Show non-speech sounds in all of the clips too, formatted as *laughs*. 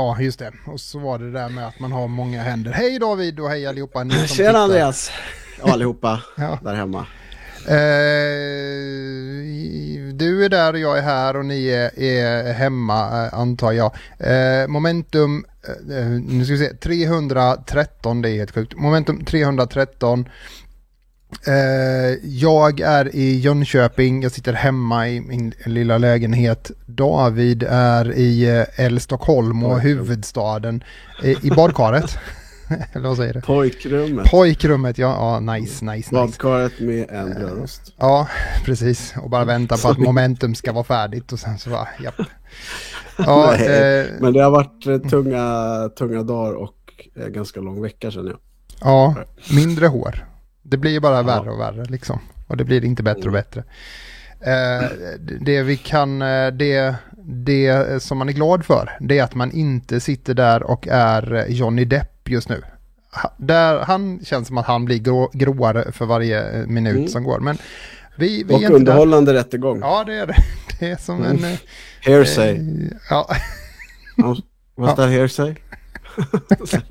ja, just det. Och så var det där med att man har många händer. Hej David och hej allihopa. Ni som Tjena tittar. Andreas! Och *laughs* allihopa Ja. där hemma. Eh, du är där och jag är här och ni är, är hemma eh, antar jag. Eh, momentum, eh, nu ska vi se, 313, det är helt sjukt. Momentum 313. Eh, jag är i Jönköping, jag sitter hemma i min lilla lägenhet. David är i eh, El Stockholm och huvudstaden eh, i badkaret. *laughs* Eller vad säger du? Pojkrummet. Pojkrummet, ja, ja nice, nice, nice. Badkaret med en brödrost. Ja, precis. Och bara vänta på att momentum ska vara färdigt och sen så bara, japp. Ja, *laughs* Nej, eh, Men det har varit eh, tunga, tunga dagar och ganska lång vecka känner jag. ja, mindre hår. Det blir ju bara Ja. värre och värre liksom. Och det blir inte bättre och bättre. Eh, det vi kan, eh, det, det som man är glad för, det är att man inte sitter där och är Johnny Depp just nu. Där, han känns som att han blir grå, gråare för varje eh, minut Mm. som går. Men vi, vi Och där. underhållande rättegång. Ja, det är det. *laughs* Det är som Mm. en... eh, Hearsay. Eh, Ja. What's *laughs* that hearsay? *laughs*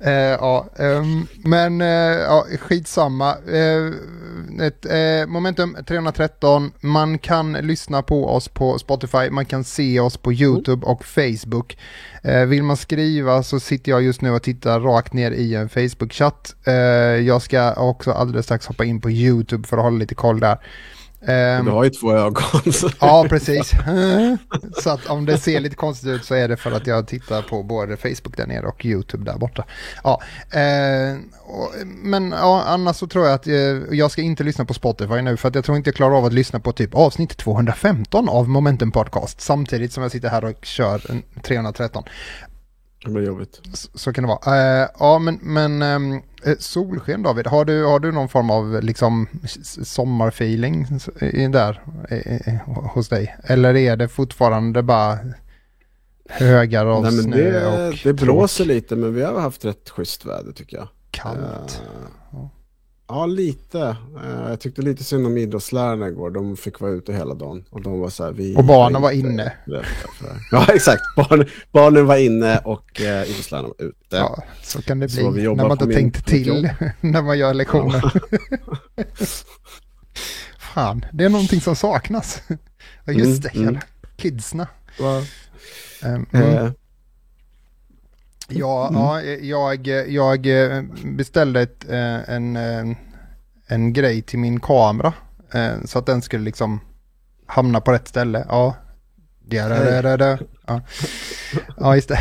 eh, ja eh, men eh, ja, skitsamma. Eh, ett, eh, momentum 313, man kan lyssna på oss på Spotify, man kan se oss på YouTube och Facebook. Eh, vill man skriva så sitter jag just nu och tittar rakt ner i en Facebook-chatt. Eh, jag ska också alldeles strax hoppa in på YouTube för att hålla lite koll där. Ehm, Du har ju två ögon. Så. *laughs* Ja, precis. *laughs* så att om det ser lite konstigt ut så är det för att jag tittar på både Facebook där nere och YouTube där borta. Ja, eh, men ja, annars så tror jag att eh, jag ska inte lyssna på Spotify nu för att jag tror inte jag klarar av att lyssna på typ avsnitt 215 av Momentum Podcast samtidigt som jag sitter här och kör en 313. Det blir jobbigt. Så, så kan det vara. Eh, ja, men, men eh, solsken David, har du, har du någon form av liksom sommarfeeling där eh, hos dig? Eller är det fortfarande bara högar av Nej, men snö det, och det blåser tråk? lite men vi har haft rätt schysst väder tycker jag. kallt? Eh, Ja, lite. Eh, Jag tyckte lite synd om idrottslärarna igår. De fick vara ute hela dagen. Och de var så här, vi Och barnen var inne. Ja, exakt. Barn, barnen var inne och eh, idrottslärarna var ute. Ja, så kan det Så bli när man inte tänkt till *laughs* när man gör lektioner. *laughs* Fan, det är någonting som saknas. *laughs* Ja, just det, Mm, mm. kidsna. Ehm, mm. Ja, Mm. ja jag, jag eh, beställde ett, eh, en, eh, en grej till min kamera. Så att den skulle liksom hamna på rätt ställe. Ja, ja, da, da, ja. ja just det.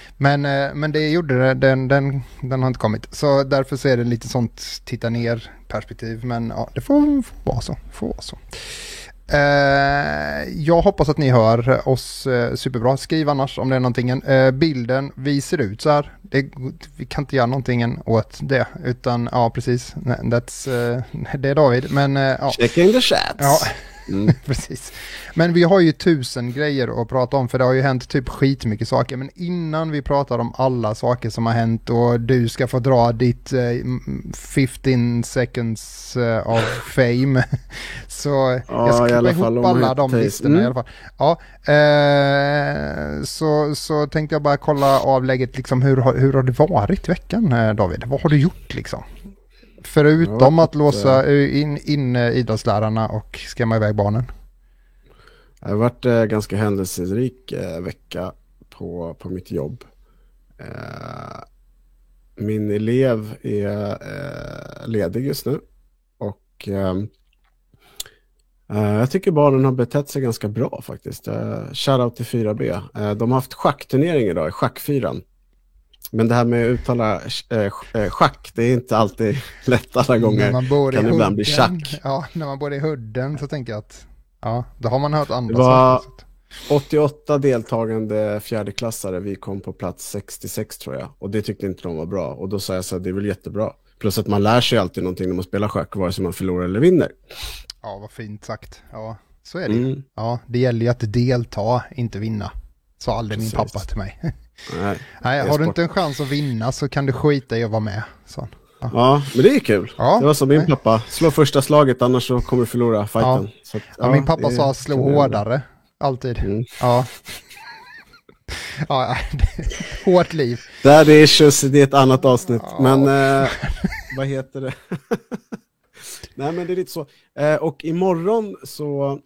*laughs* Men, men det gjorde det, den, den, den har inte kommit. Så därför så är det lite sånt titta ner perspektiv. Men ja, det får, får vara så. Får vara så. Eh, jag hoppas att ni hör oss eh, superbra. Skriv annars om det är någonting. Eh, bilden, vi ser ut så här. Det, vi kan inte göra någonting åt det. Utan ja, precis. That's, *laughs* det är David. Men ja, Checking the chats. Ja. Mm. *laughs* precis. Men vi har ju tusen grejer att prata om. För det har ju hänt typ skitmycket saker. Men innan vi pratar om alla saker som har hänt. Och du ska få dra ditt eh, m- 15 seconds eh, of *laughs* fame. Så Ja, jag ska i klippa ihop alla de listorna i Mm. alla fall. Ja, eh, så, så tänkte jag bara kolla av läget, liksom, hur, hur har det varit i veckan eh, David? Vad har du gjort liksom? Förutom att låsa in, in eh, idrottslärarna och skrämma iväg barnen. Det har varit eh, ganska händelserik eh, vecka på, på mitt jobb. Min elev är ledig just nu. Och ehm, eh, jag tycker barnen har betett sig ganska bra faktiskt. Shoutout till 4B. Eh, de har haft schackturnering idag, schackfyran. Men det här med att uttala eh, eh, schack, det är inte alltid *laughs* lätt alla När gånger. man bor i kan ibland bli schack. Ja, när man bor i hudden så tänker jag att ja, då har man hört andra Det var- saker. så att- 88 deltagande fjärdeklassare, vi kom på plats 66 tror jag. Och det tyckte inte de var bra. Och då sa jag så här, det är väl jättebra. Plus att man lär sig alltid någonting när man spelar schack, vare sig man förlorar eller vinner. Ja, vad fint sagt. Ja, så är det. Mm. Ja, det gäller ju att delta, inte vinna. Sa aldrig min Precis. pappa till mig. *laughs* Nej. Nej, har du inte en chans att vinna så kan du skita i att vara med. Så. Ja, men det är kul. Ja. Det var som min Nej. pappa, slå första slaget annars så kommer du förlora fighten. Så att, Ja, min pappa sa slå hårdare, alltid. Mm. Ja. ja, hårt liv. Där är issues, det är ett annat avsnitt. Ja. Men eh, *laughs* vad heter det? *laughs* Nej men det är lite så. Eh, och imorgon så,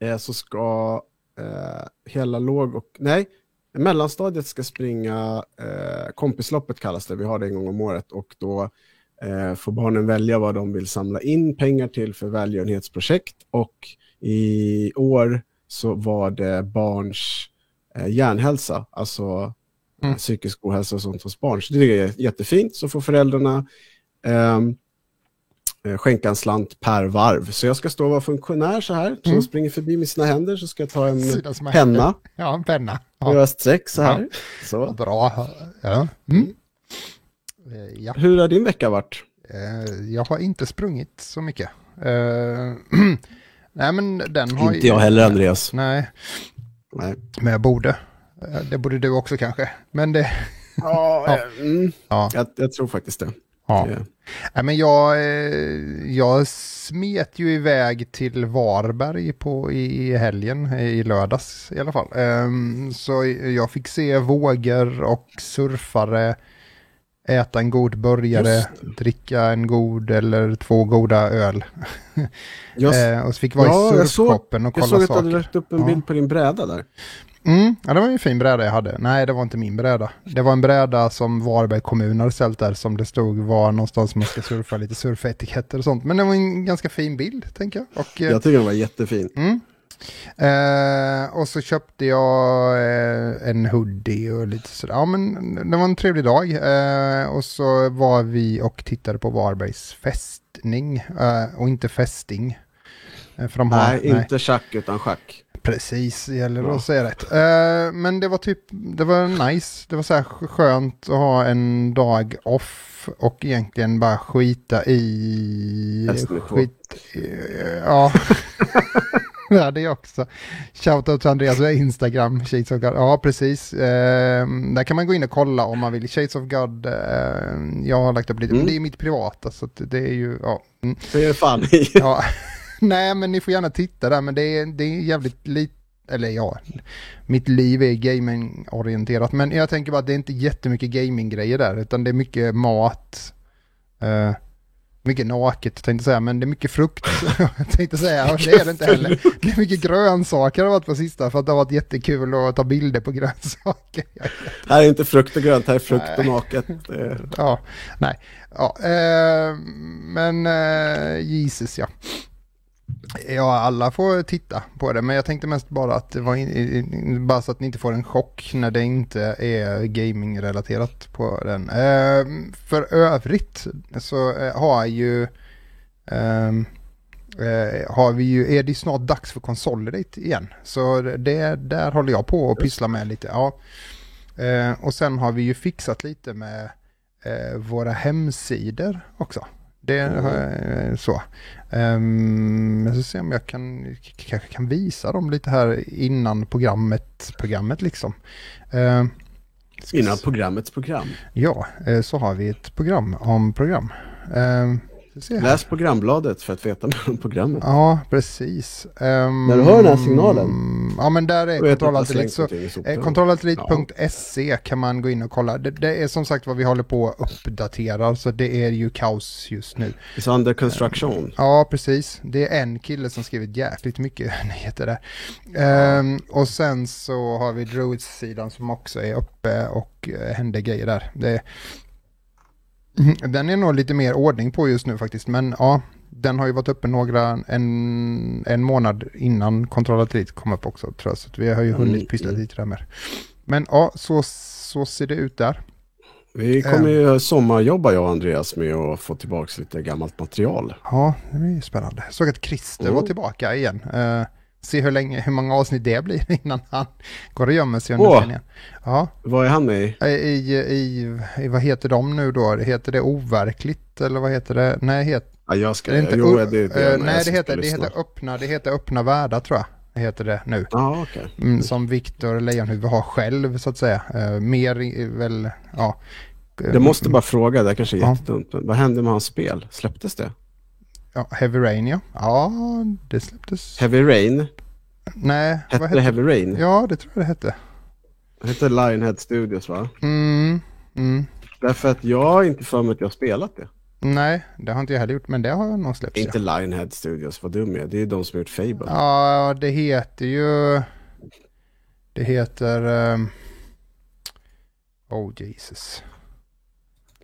eh, så ska eh, hela låg och, nej, mellanstadiet ska springa eh, kompisloppet kallas det, vi har det en gång om året och då eh, får barnen välja vad de vill samla in pengar till för välgörenhetsprojekt och i år så var det barns eh, hjärnhälsa, alltså Mm. psykisk ohälsa och sånt hos barn. Så det är jättefint, så får föräldrarna eh, skänka en slant per varv. Så jag ska stå och vara funktionär så här, så Mm. springer förbi med sina händer så ska jag ta en som penna Ja, en penna. och Ja, göra streck så här. Så. bra. Ja. Mm. Eh, ja. Hur har din vecka varit? Eh, Jag har inte sprungit så mycket. Eh, *clears throat* Nej, men den har Inte jag heller Andreas. Nej, Nej. men jag borde. Eh, Det borde du också kanske. Men det, Ja, *laughs* Ja. eh, Mm, ja. jag, jag tror faktiskt det. Ja. Det- Nej, men jag, eh, jag smet ju iväg till Varberg på, i helgen, i lördags i alla fall. Ehm, Så jag fick se vågor och surfare äta en god burgare, Just dricka en god eller två goda öl. *laughs* Jag, Eh, och så fick vara Ja, i jag såg- surfshoppen och jag kolla såg att du hade saker. lagt upp en Ja. bild på din bräda där. Mm, ja, det var en fin bräda jag hade. Nej, det var inte min bräda. Det var en bräda som Varberg kommun hade ställt där som det stod var någonstans man ska surfa lite surfetiketter och sånt. Men det var en ganska fin bild, tänker jag. Och, eh, Jag tycker den var jättefin. mm. Eh, och så köpte jag eh, en hoodie och lite sådär. Ja, men det var en trevlig dag. Eh, och så var vi och tittade på Varbergs fästning eh, och inte fästing. Eh, För de har, Nej, inte schack utan schack. Precis, det gäller Ja. att säga rätt. Eh, men det var typ, det var nice. Det var så här skönt att ha en dag off och egentligen bara skita i... Skit, ja. *laughs* *laughs* det hade jag också. Shoutout till Andreas och Instagram, Shades of God. Ja, precis. Eh, där kan man gå in och kolla om man vill. Shades of God, eh, jag har lagt upp lite, men Mm. det är mitt privata, så det är ju, ja. Mm. Det är fan. *laughs* Ja, nej men ni får gärna titta där, men det är, det är jävligt lite, eller ja, mitt liv är gaming-orienterat, men jag tänker bara att det är inte jättemycket gaming-grejer där, utan det är mycket mat, eh, mycket naket tänkte jag säga, men det är mycket frukt. *laughs* tänkte säga, och det är det inte heller. Det är mycket grönsaker har varit på sista, för att det har varit jättekul att ta bilder på grönsaker. *laughs* Här är inte frukt och grönt, här är frukt och Nej. naket. Eh, ja, nej. Ja, eh, men eh, Jesus ja. Ja, alla får titta på det, men jag tänkte mest bara att det var in, bara så att ni inte får en chock när det inte är gaming-relaterat på den. Eh, för övrigt så eh, har ju ehm, eh, har vi ju, är det snart dags för Consolidate igen. Så det, där håller jag på och pysslar med lite. Ja. Eh, och sen har vi ju fixat lite med eh, våra hemsidor också. Det Mm. så. Um, jag ska se om jag kan, kanske kan visa dem lite här innan programmet, programmet liksom. Ska innan programmets program. Ja, eh, så har vi ett program om program. Här. Läs programbladet för att veta mer om programmet. Ja, precis. Um, När du hör den här signalen. Ja, men där är soporna. Eh, kan man gå in och kolla. Det, det är som sagt vad vi håller på att uppdatera, så det är ju kaos just nu. It's under construction. Ja, precis. Det är en kille som skrivit jäkligt mycket *laughs* nyheter där. Ehm, och sen så har vi Druids-sidan som också är uppe och uh, händer grejer där. Det, den är nog lite mer ordning på just nu faktiskt, men ja, den har ju varit uppe några, en, en månad innan kontrollatrit kom upp också tror jag, så vi har ju hunnit Mm, pyssla mm. lite där med. Men ja, så, så ser det ut där. Vi kommer ju sommarjobba jag och Andreas med att få tillbaka lite gammalt material. Ja, det är ju spännande. Jag såg att Christer Mm. var tillbaka igen. Uh, se hur, länge, hur många avsnitt det blir *laughs* innan han går och gömmer sig under Åh. Ja, Vad är han med i? i, i, i, i, vad heter de nu då? Heter det overkligt eller vad heter det? Nej, het, Ja, jag ska... det inte, jo, uh, det, det, eh, när nej det, heter, det, heter öppna, det heter öppna världar tror jag. Det heter det nu. Ja, okej. Mm, som Viktor Lejonhuvud har själv så att säga. Eh, mer i- väl, ja. Jag måste bara fråga, det här kanske är Ja. jättedumt, vad hände med hans spel? Släpptes det? Ja, Heavy Rain ja. Ja, det släpptes. Heavy Rain? nej, Hette vad det hette Heavy Rain? Ja, det tror jag det hette. Det heter Lionhead Studios va? Mm, mm. Därför att jag har inte för mig att jag har spelat det. Nej, det har inte jag heller gjort, men det har nog släppt. Inte Lionhead Studios, vad dum jag är. Det är de som har gjort Fable. Ja, det heter ju... Det heter... Um... Oh Jesus.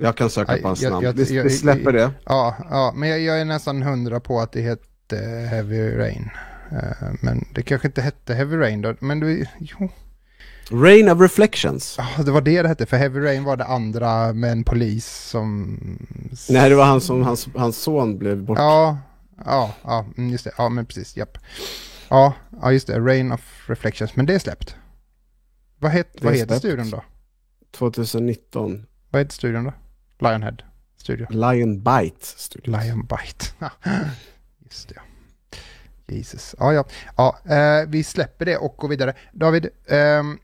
Jag kan söka på hans namn. vi, vi släpper det. Ja, ja men jag, jag är nästan hundra på att det hette Heavy Rain. Eh, men det kanske inte hette Heavy Rain då. Men det, jo, Rain of Reflections. ah, det var det det hette. För Heavy Rain var det andra med en polis som... Nej, det var han som hans, hans son blev bort. Ja, ja, ja, mm, just det. Ja, men precis. Japp. Ja, ja, just det. Rain of Reflections. Men det är släppt. Vad, het, vad heter studion då? 2019. Vad heter studion då? Lionhead Studio. Lion Bite Studios. Lion Bite. *laughs* Just det. Jesus. Ja, ja. ja eh, vi släpper det och går vidare. David, ehm,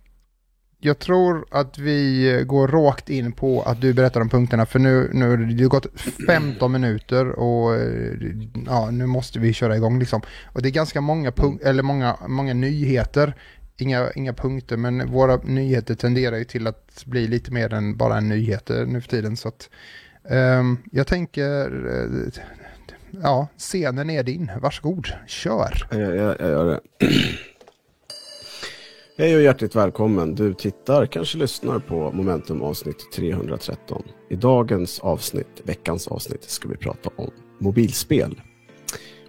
jag tror att vi går rakt in på att du berättar om punkterna för nu, nu har det gått 15 minuter och eh, ja, nu måste vi köra igång liksom. Och det är ganska många, punk- eller många, många nyheter. Inga, inga punkter, men våra nyheter tenderar ju till att bli lite mer än bara en nyheter eh, nu för tiden. Så att, um, jag tänker, eh, ja, scenen är din. Varsågod, kör. Jag, jag, jag gör det. *clears throat* Hej och hjärtligt välkommen. Du tittar, kanske lyssnar på Momentum avsnitt 313. I dagens avsnitt, veckans avsnitt, ska vi prata om mobilspel.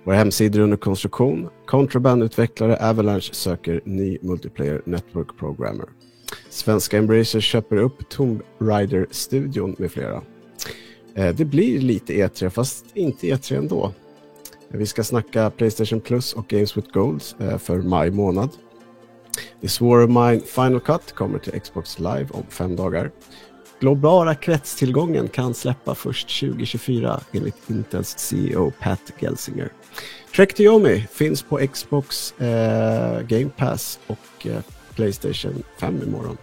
Våra hemsidor är under konstruktion. Contraband-utvecklare Avalanche söker ny multiplayer network programmer. Svenska Embracer köper upp Tomb Raider-studion med flera. Eh, det blir lite E3, fast inte E3 ändå. Vi ska snacka Playstation Plus och Games with Gold eh, för maj månad. This War of Mine Final Cut kommer till Xbox Live om fem dagar. Globala kretstillgången kan släppa först 2024 enligt Intels CEO Pat Gelsinger. Trek to Yomi finns på Xbox eh, Game Pass och eh, Playstation 5 imorgon.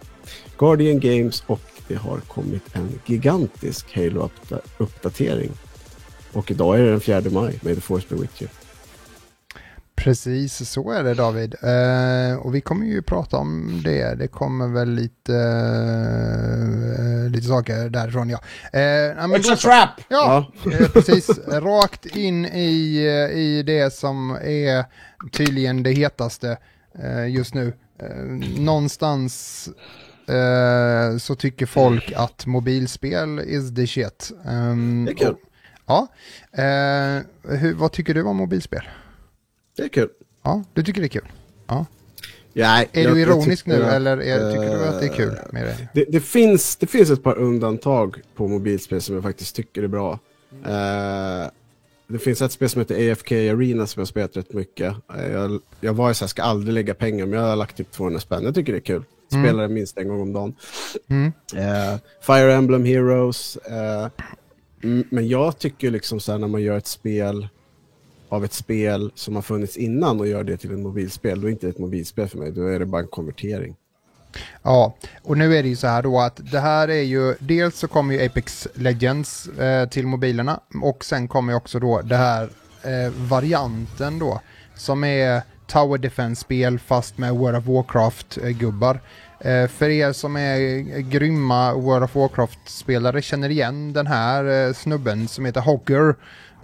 Guardian Games och det har kommit en gigantisk Halo-uppdatering. Och idag är det den 4 maj. med the force be with you. Precis, så är det David. Eh, och vi kommer ju prata om det. Det kommer väl lite, eh, lite saker därifrån ja. Eh, ja, då så. trap! Ja, eh, precis. Rakt in i, eh, i det som är tydligen det hetaste eh, just nu. Eh, någonstans eh, så tycker folk att mobilspel is the shit. Ehm, Det är kul. och- Ja. Eh, hur, vad tycker du om mobilspel? Det är kul. Ja, du tycker det är kul. Ja, Är jag- du ironisk nu att, eller är, tycker du att det är kul eh, med det? Det, det, finns, det finns ett par undantag på mobilspel som jag faktiskt tycker är bra. Eh, det finns ett spel som heter AFK Arena som jag har spelat rätt mycket. Eh, jag, jag var ju så här, ska aldrig lägga pengar, men jag har lagt typ 200 spänn. Jag tycker det är kul. Mm. Spelar det minst en gång om dagen. Mm. Eh, Fire Emblem Heroes. eh, mm, men jag tycker liksom så här när man gör ett spel av ett spel som har funnits innan och gör det till ett mobilspel, då är inte det ett mobilspel för mig. Då är det bara en konvertering. Ja, och nu är det ju så här då att det här är ju, dels så kommer ju Apex Legends eh, till mobilerna och sen kommer ju också då det här eh, varianten då som är Tower Defense-spel fast med World of Warcraft-gubbar. Eh, för er som är grymma World of Warcraft-spelare känner igen den här eh, snubben som heter Hogger.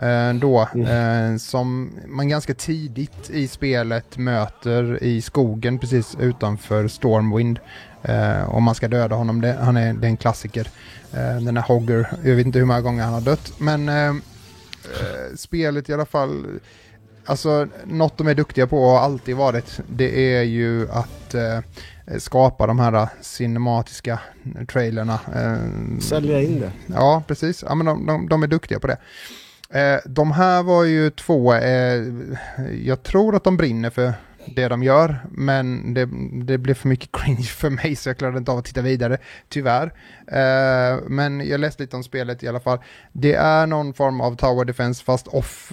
Eh, då, eh, som man ganska tidigt i spelet möter i skogen precis utanför Stormwind. Eh, och man ska döda honom, det, han är, det är en klassiker. Den här Hogger, jag vet inte hur många gånger han har dött. Men spelet i alla fall, alltså något de är duktiga på och har alltid varit, det är ju att eh, skapa de här cinematiska trailerna. Eh, Sälja in det. Ja, precis. Ja, men de, de, de är duktiga på det. Eh, de här var ju två, eh, jag tror att de brinner för det de gör, men det, det blev för mycket *laughs* cringe för mig så jag klarade inte av att titta vidare, tyvärr. Eh, men jag läste lite om spelet i alla fall. Det är någon form av tower defense fast off,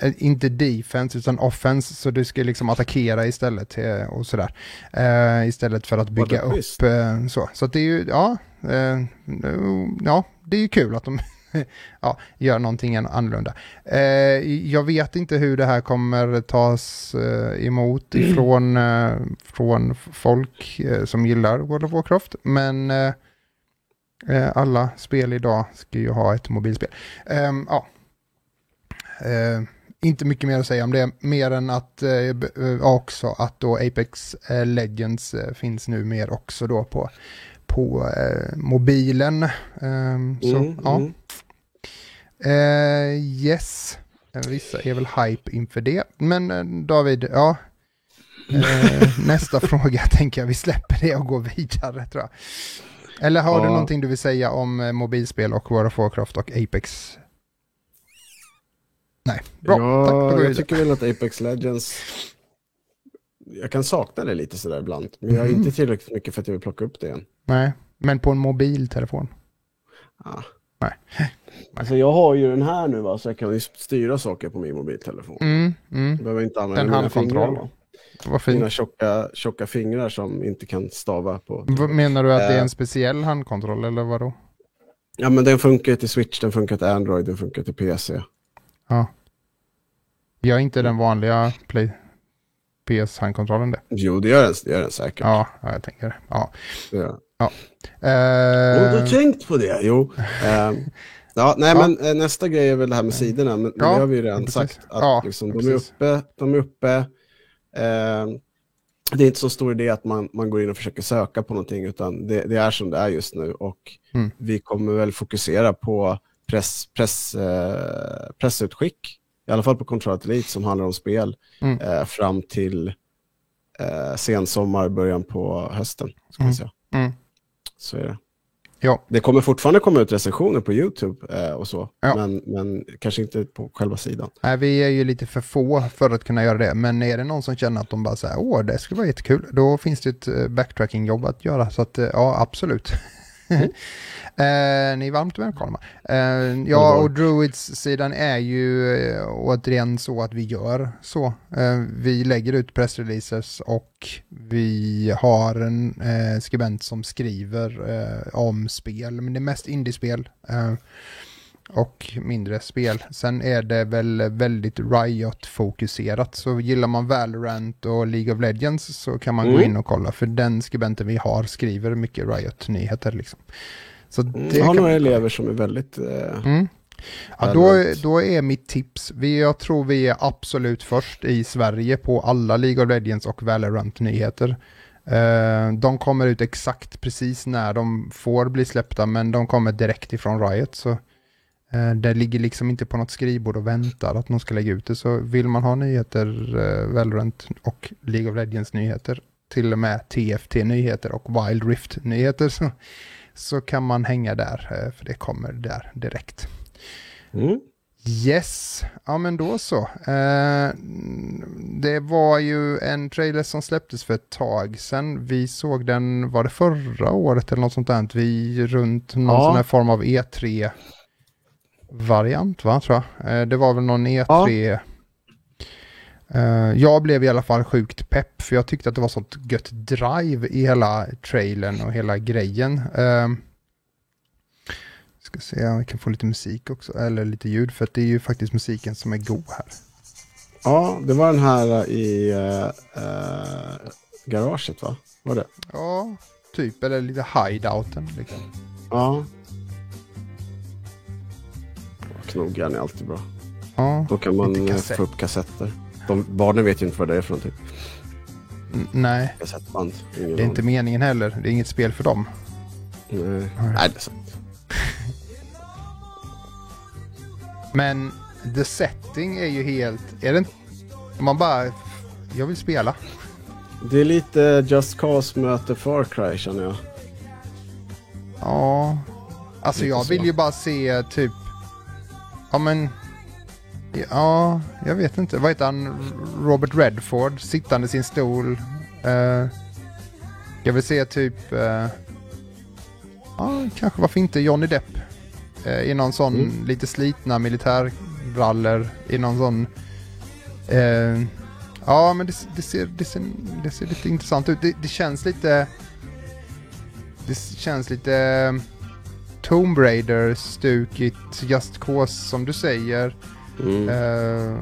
eh, inte defense utan offense, så du ska liksom attackera istället eh, och sådär. Eh, istället för att bygga upp eh, så. Så det är ju, ja, eh, ja, det är ju kul att de *laughs* ja, gör någonting annorlunda. Eh, jag vet inte hur det här kommer tas eh, emot ifrån eh, från folk eh, som gillar World of Warcraft, men eh, eh, alla spel idag ska ju ha ett mobilspel. Ehm, ja. inte mycket mer att säga om det, mer än att också att då Apex Legends finns nu mer också då på på eh, mobilen. Eh, så, mm, ja. Mm. Eh, yes, vissa är väl hype inför det. Men eh, David, ja. Eh, *laughs* nästa fråga tänker jag vi släpper det och går vidare tror jag. Eller har ja. du någonting du vill säga om eh, mobilspel och World of Warcraft och Apex? Nej, bra. Ja, Tack, jag tycker väl att Apex Legends jag kan sakna det lite sådär ibland. Men jag är mm. inte tillräckligt mycket för att jag vill plocka upp det igen. Nej, men på en mobiltelefon? Ja. Nej. Alltså jag har ju den här nu va, så jag kan ju styra saker på min mobiltelefon. Mm, mm. Behöver inte använda den mina fingrar. Vad fint. Mina tjocka, tjocka fingrar som inte kan stava på. Menar du att det är en eh. speciell handkontroll eller vadå? Ja men den funkar till Switch, den funkar till Android, den funkar till PC. Ja. Jag är inte den vanliga Play PS-handkontrollen det? Jo, det gör den, det gör den säkert. Ja, jag tänker det. Ja. ja. ja. Uh... Har du tänkt på det? Jo. Uh, *laughs* ja, nej, ja. men uh, nästa grej är väl det här med sidorna. Men, ja, det har vi ju redan precis. sagt. Att ja, liksom, de, är uppe, de är uppe. Uh, det är inte så stor idé att man, man går in och försöker söka på någonting, utan det, det är som det är just nu. Och mm. vi kommer väl fokusera på press, press, pressutskick i alla fall på Control Elite som handlar om spel, mm. eh, fram till eh, sensommar, början på hösten. Ska mm. säga. Mm. Så är det. Ja. Det kommer fortfarande komma ut recensioner på YouTube eh, och så, ja. men, men kanske inte på själva sidan. Nej, vi är ju lite för få för att kunna göra det, men är det någon som känner att de bara säger åh, det skulle vara jättekul, då finns det ett eh, backtracking-jobb att göra, så att eh, ja, absolut. Mm. *laughs* eh, ni är varmt välkomna. Eh, ja, och Druids-sidan är ju eh, återigen så att vi gör så. Eh, vi lägger ut pressreleases och vi har en eh, skribent som skriver eh, om spel, men det är mest indiespel och mindre spel. Sen är det väl väldigt Riot-fokuserat, så gillar man Valorant och League of Legends så kan man mm. gå in och kolla, för den skribenten vi har skriver mycket Riot-nyheter liksom. Så mm, det jag har några elever som är väldigt... Eh, mm. Ja, då, då är mitt tips, vi, jag tror vi är absolut först i Sverige på alla League of Legends och Valorant-nyheter. Uh, de kommer ut exakt precis när de får bli släppta, men de kommer direkt ifrån Riot. Så Eh, det ligger liksom inte på något skrivbord och väntar att någon ska lägga ut det. Så vill man ha nyheter, eh, Valorant och League of Legends nyheter, till och med TFT-nyheter och Wild Rift-nyheter, så, så kan man hänga där, eh, för det kommer där direkt. Mm. Yes, ja men då så. Eh, det var ju en trailer som släpptes för ett tag sedan. Vi såg den, var det förra året eller något sånt där? Vi runt någon ja. sån här form av E3 variant va, tror jag. Eh, det var väl någon E3. Ja. Uh, jag blev i alla fall sjukt pepp för jag tyckte att det var sånt gött drive i hela trailern och hela grejen. Uh, ska se om vi kan få lite musik också, eller lite ljud för det är ju faktiskt musiken som är god här. Ja, det var den här i uh, garaget va? Var det? Ja, typ, eller lite hideouten. Liksom. Ja, knogjärn är alltid bra. Ja, Då kan man eh, få upp kassetter. De, barnen vet ju inte vad det är för någonting. N nej. Kassettband. Det är inte meningen heller. Det är inget spel för dem. Nej, nej. nej det är sant. *laughs* Men the setting är ju helt... Är det inte... Man bara... Jag vill spela. Det är lite Just Cause möter Far Cry känner jag. Ja. Alltså lite jag vill så. ju bara se typ Ja men... Ja, jag vet inte. Vad heter han? Robert Redford sittande i sin stol. Uh, jag vill se typ... Uh, ja, kanske varför inte Johnny Depp. Uh, I någon sån mm. lite slitna militärbrallor. I någon sån... Ja, men det, det, ser, det, ser, det ser lite intressant ut. Det, det känns lite... Det känns lite Tomb Raider, stukigt, Just Cause som du säger. Mm. Eh,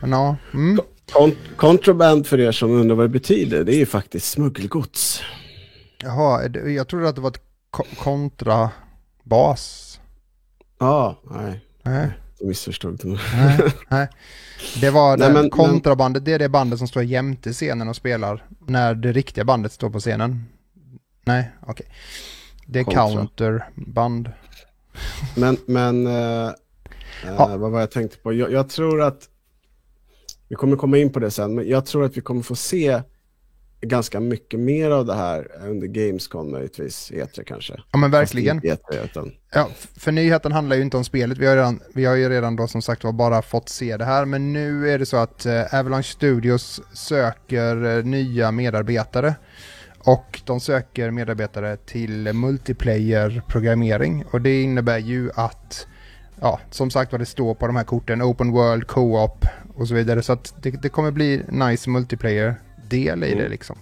men ja, mm. Kont contraband för er som undrar vad det betyder, det är ju faktiskt smuggelgods. Jaha, jag trodde att det var ett ko- kontrabas. Ja, nej, Nej, jag missförstod det. nej, nej. Det var Nej, det, men- kontrabandet, det är det bandet som står jämte scenen och spelar när det riktiga bandet står på scenen. Nej, okej. Det är Kontra. counterband. Men, men eh, Ja. vad var jag tänkte på? Jag, jag tror att, vi kommer komma in på det sen, men jag tror att vi kommer få se ganska mycket mer av det här under Gamescom möjligtvis, E3 kanske. Ja men verkligen. Fast inte E3, utan, Ja, för nyheten handlar ju inte om spelet. Vi har, redan, vi har ju redan då som sagt var bara fått se det här. Men nu är det så att eh, Avalanche Studios söker eh, nya medarbetare. Och de söker medarbetare till multiplayer-programmering. Och det innebär ju att, ja, som sagt vad det står på de här korten, Open World, Co-op och så vidare. Så att det, det kommer bli nice multiplayer-del i det Mm. liksom.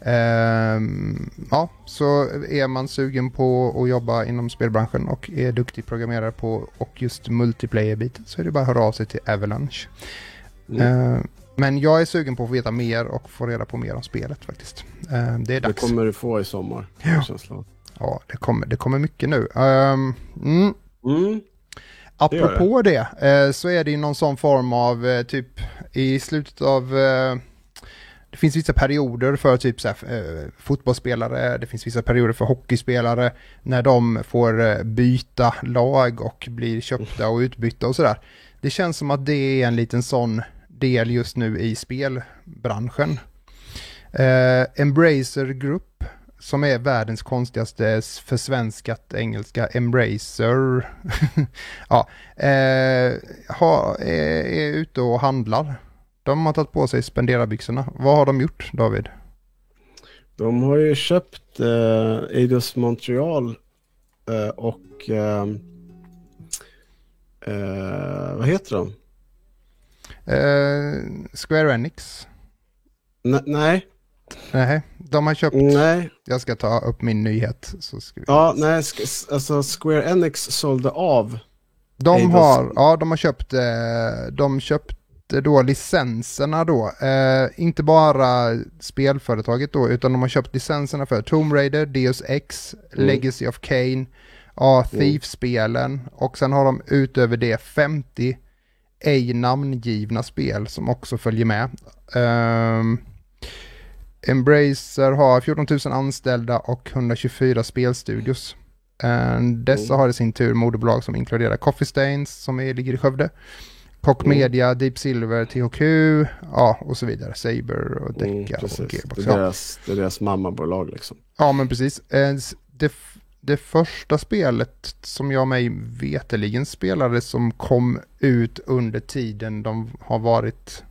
Ehm, ja, så är man sugen på att jobba inom spelbranschen och är duktig programmerare på och just multiplayer-biten så är det bara att höra av sig till Avalanche. mm. Ehm, men jag är sugen på att få veta mer och få reda på mer om spelet faktiskt. Ehm, det är det dags. kommer du få i sommar. jag känslan. Ja, det kommer, det kommer mycket nu. Ehm, mm. Mm. Apropå det, eh, så är det ju någon sån form av eh, typ i slutet av eh, det finns vissa perioder för typ så här, fotbollsspelare, det finns vissa perioder för hockeyspelare när de får byta lag och blir köpta och utbytta och sådär. Det känns som att det är en liten sån del just nu i spelbranschen. Eh, Embracer Group som är världens konstigaste försvenskat engelska Embracer. *laughs* ja, eh, ha, är, är ute och handlar. De har tagit på sig spenderarbyxorna. Vad har de gjort, David? De har ju köpt eh, Eidos Montreal eh, och eh, eh, vad heter de? Eh, Square Enix? N- nej, Nej, de har köpt... nej, Jag ska ta upp min nyhet. Så ska vi... ja, nej, alltså Square Enix sålde av. De Eidos- har, ja, de har köpt, eh, de köpte då licenserna då. Eh, inte bara spelföretaget då, utan de har köpt licenserna för Tomb Raider, Deus Ex, Mm. Legacy of Kane, ja, Thief-spelen och sen har de utöver det 50 ej namngivna spel som också följer med. Ehm, Embracer har 14 000 anställda och 124 spelstudios. Eh, Dessa Mm. har i sin tur moderbolag som inkluderar Coffee Stains som är, ligger i Skövde. Koch Mm. Media, Deep Silver, THQ, ja och så vidare. Saber och Decca Mm, och. Gearbox. Det är deras, det är deras mammabolag liksom. ja men precis. Eh, Det, det första spelet som jag mig veteligen spelade som kom ut under tiden de har varit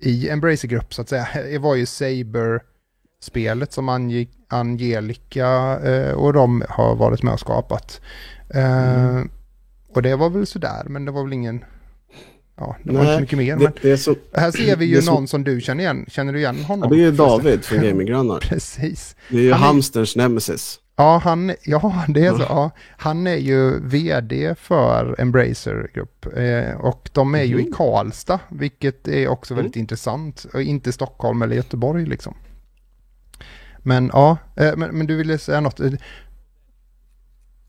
i Embracer-grupp så att säga, *laughs* det var ju Saber-spelet som Ange Angelica eh, och de har varit med och skapat. Eh, Mm. Och det var väl sådär, men det var väl ingen, ja, det var Nej, inte mycket mer. Det, det så, här ser vi ju så- någon som du känner igen. Känner du igen ja, honom? det är ju David från *laughs* Gaminggrannar. Precis. Det är ju Han hamsterns nemesis. Ja, han, ja, *laughs* det är så. Ja. Han är ju vd för Embracer Group eh, och de är ju i Mhm. Karlstad, vilket är också väldigt Mm. intressant. Inte Stockholm eller Göteborg liksom. Men ja, eh, men, men du ville säga något? Eh,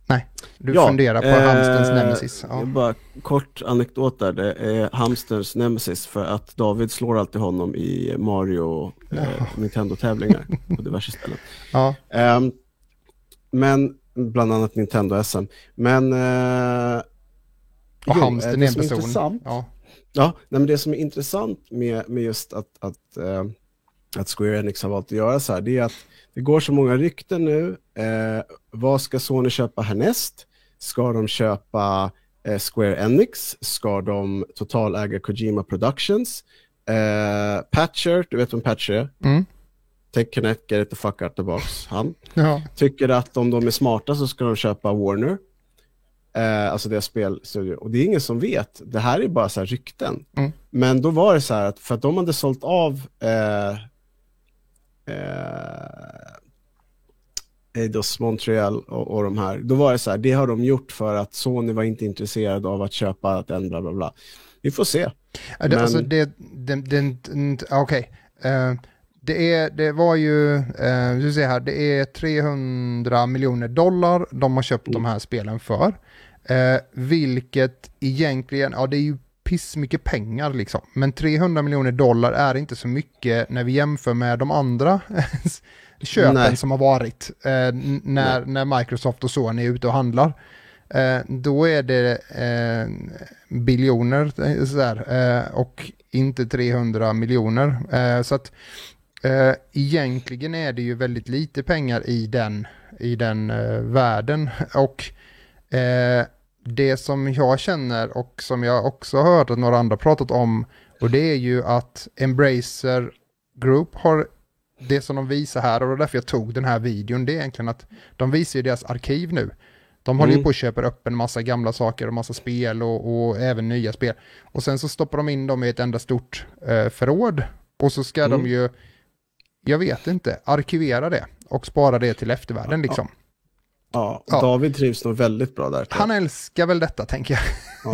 Nej, du funderar på eh, hamsterns nemesis. Ja. Bara kort anekdot där. Det är hamsterns nemesis för att David slår alltid honom i Mario eh, Nintendo-tävlingar på diverse ställen. Ja. Ehm, men bland annat Nintendo SM. Men eh, Och jo, hamstern eh, är det en person. intressant- Ja. Ja, nej, men det som är intressant med, med just att, att, eh, att Square Enix har valt att göra så här, det är att det går så många rykten nu. Eh, vad ska Sony köpa härnäst? Ska de köpa eh, Square Enix? Ska de totaläga Kojima Productions? Eh, Patcher, du vet vem Patcher är? Mm. Take Connect, get it the fuck out the box. Han Ja. tycker att om de är smarta så ska de köpa Warner. Eh, alltså deras spelstudio. Och det är ingen som vet. Det här är bara så här rykten. Mm. Men då var det så här att för att de hade sålt av eh, eh, Eidos Montreal och, och de här, då var det så här, det har de gjort för att Sony var inte intresserad av att köpa den bla bla bla. Vi får se. Det, Men- Alltså det, det, det okej. Eh, det, är, det var ju, uh, du ser här, det är 300 miljoner dollar de har köpt de här spelen för. Eh, vilket egentligen, ja det är ju pissmycket pengar liksom. Men 300 miljoner dollar är inte så mycket när vi jämför med de andra *laughs* köpen Nej. som har varit. Eh, när, när Microsoft och Sony är ute och handlar. Eh, då är det eh, biljoner eh, sådär, eh, och inte 300 miljoner. Eh, så att eh, egentligen är det ju väldigt lite pengar i den, i den eh, världen. *laughs* Och eh, det som jag känner och som jag också har hört att några andra pratat om och det är ju att Embracer Group har det som de visar här och det är därför jag tog den här videon det är egentligen att de visar ju deras arkiv nu. De håller ju Mm. på och köper upp en massa gamla saker och massa spel och, och även nya spel. Och sen så stoppar de in dem i ett enda stort eh, förråd. Och så ska de Mm. ju, jag vet inte, arkivera det och spara det till eftervärlden liksom. Ja, Ja. David trivs nog väldigt bra där. Han älskar väl detta tänker jag.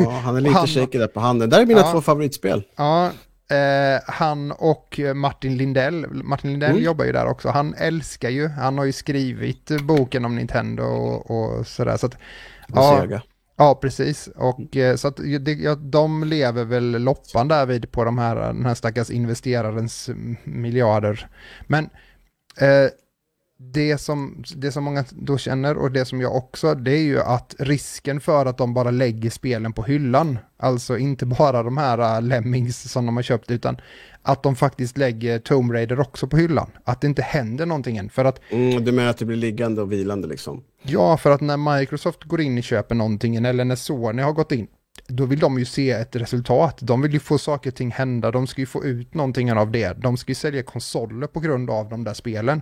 Ja, han är lite han- shaky där på handen. Där är mina Ja. två favoritspel. Ja, eh, han och Martin Lindell, Martin Lindell Mm. jobbar ju där också. Han älskar ju, han har ju skrivit boken om Nintendo och, och sådär. Så att, Och Ja. Sega. Ja, precis. Och eh, så att det, ja, de lever väl loppan därvid på de här, den här stackars investerarens miljarder. Men eh, det som, det som många då känner och det som jag också, det är ju att risken för att de bara lägger spelen på hyllan, alltså inte bara de här äh, Lemmings som de har köpt, utan att de faktiskt lägger Tomb Raider också på hyllan. Att det inte händer någonting än. För att, Mm, du menar att det blir liggande och vilande liksom? ja, för att när Microsoft går in och köper någonting, eller när Sony har gått in, då vill de ju se ett resultat. De vill ju få saker och ting hända, de ska ju få ut någonting av det. De ska ju sälja konsoler på grund av de där spelen.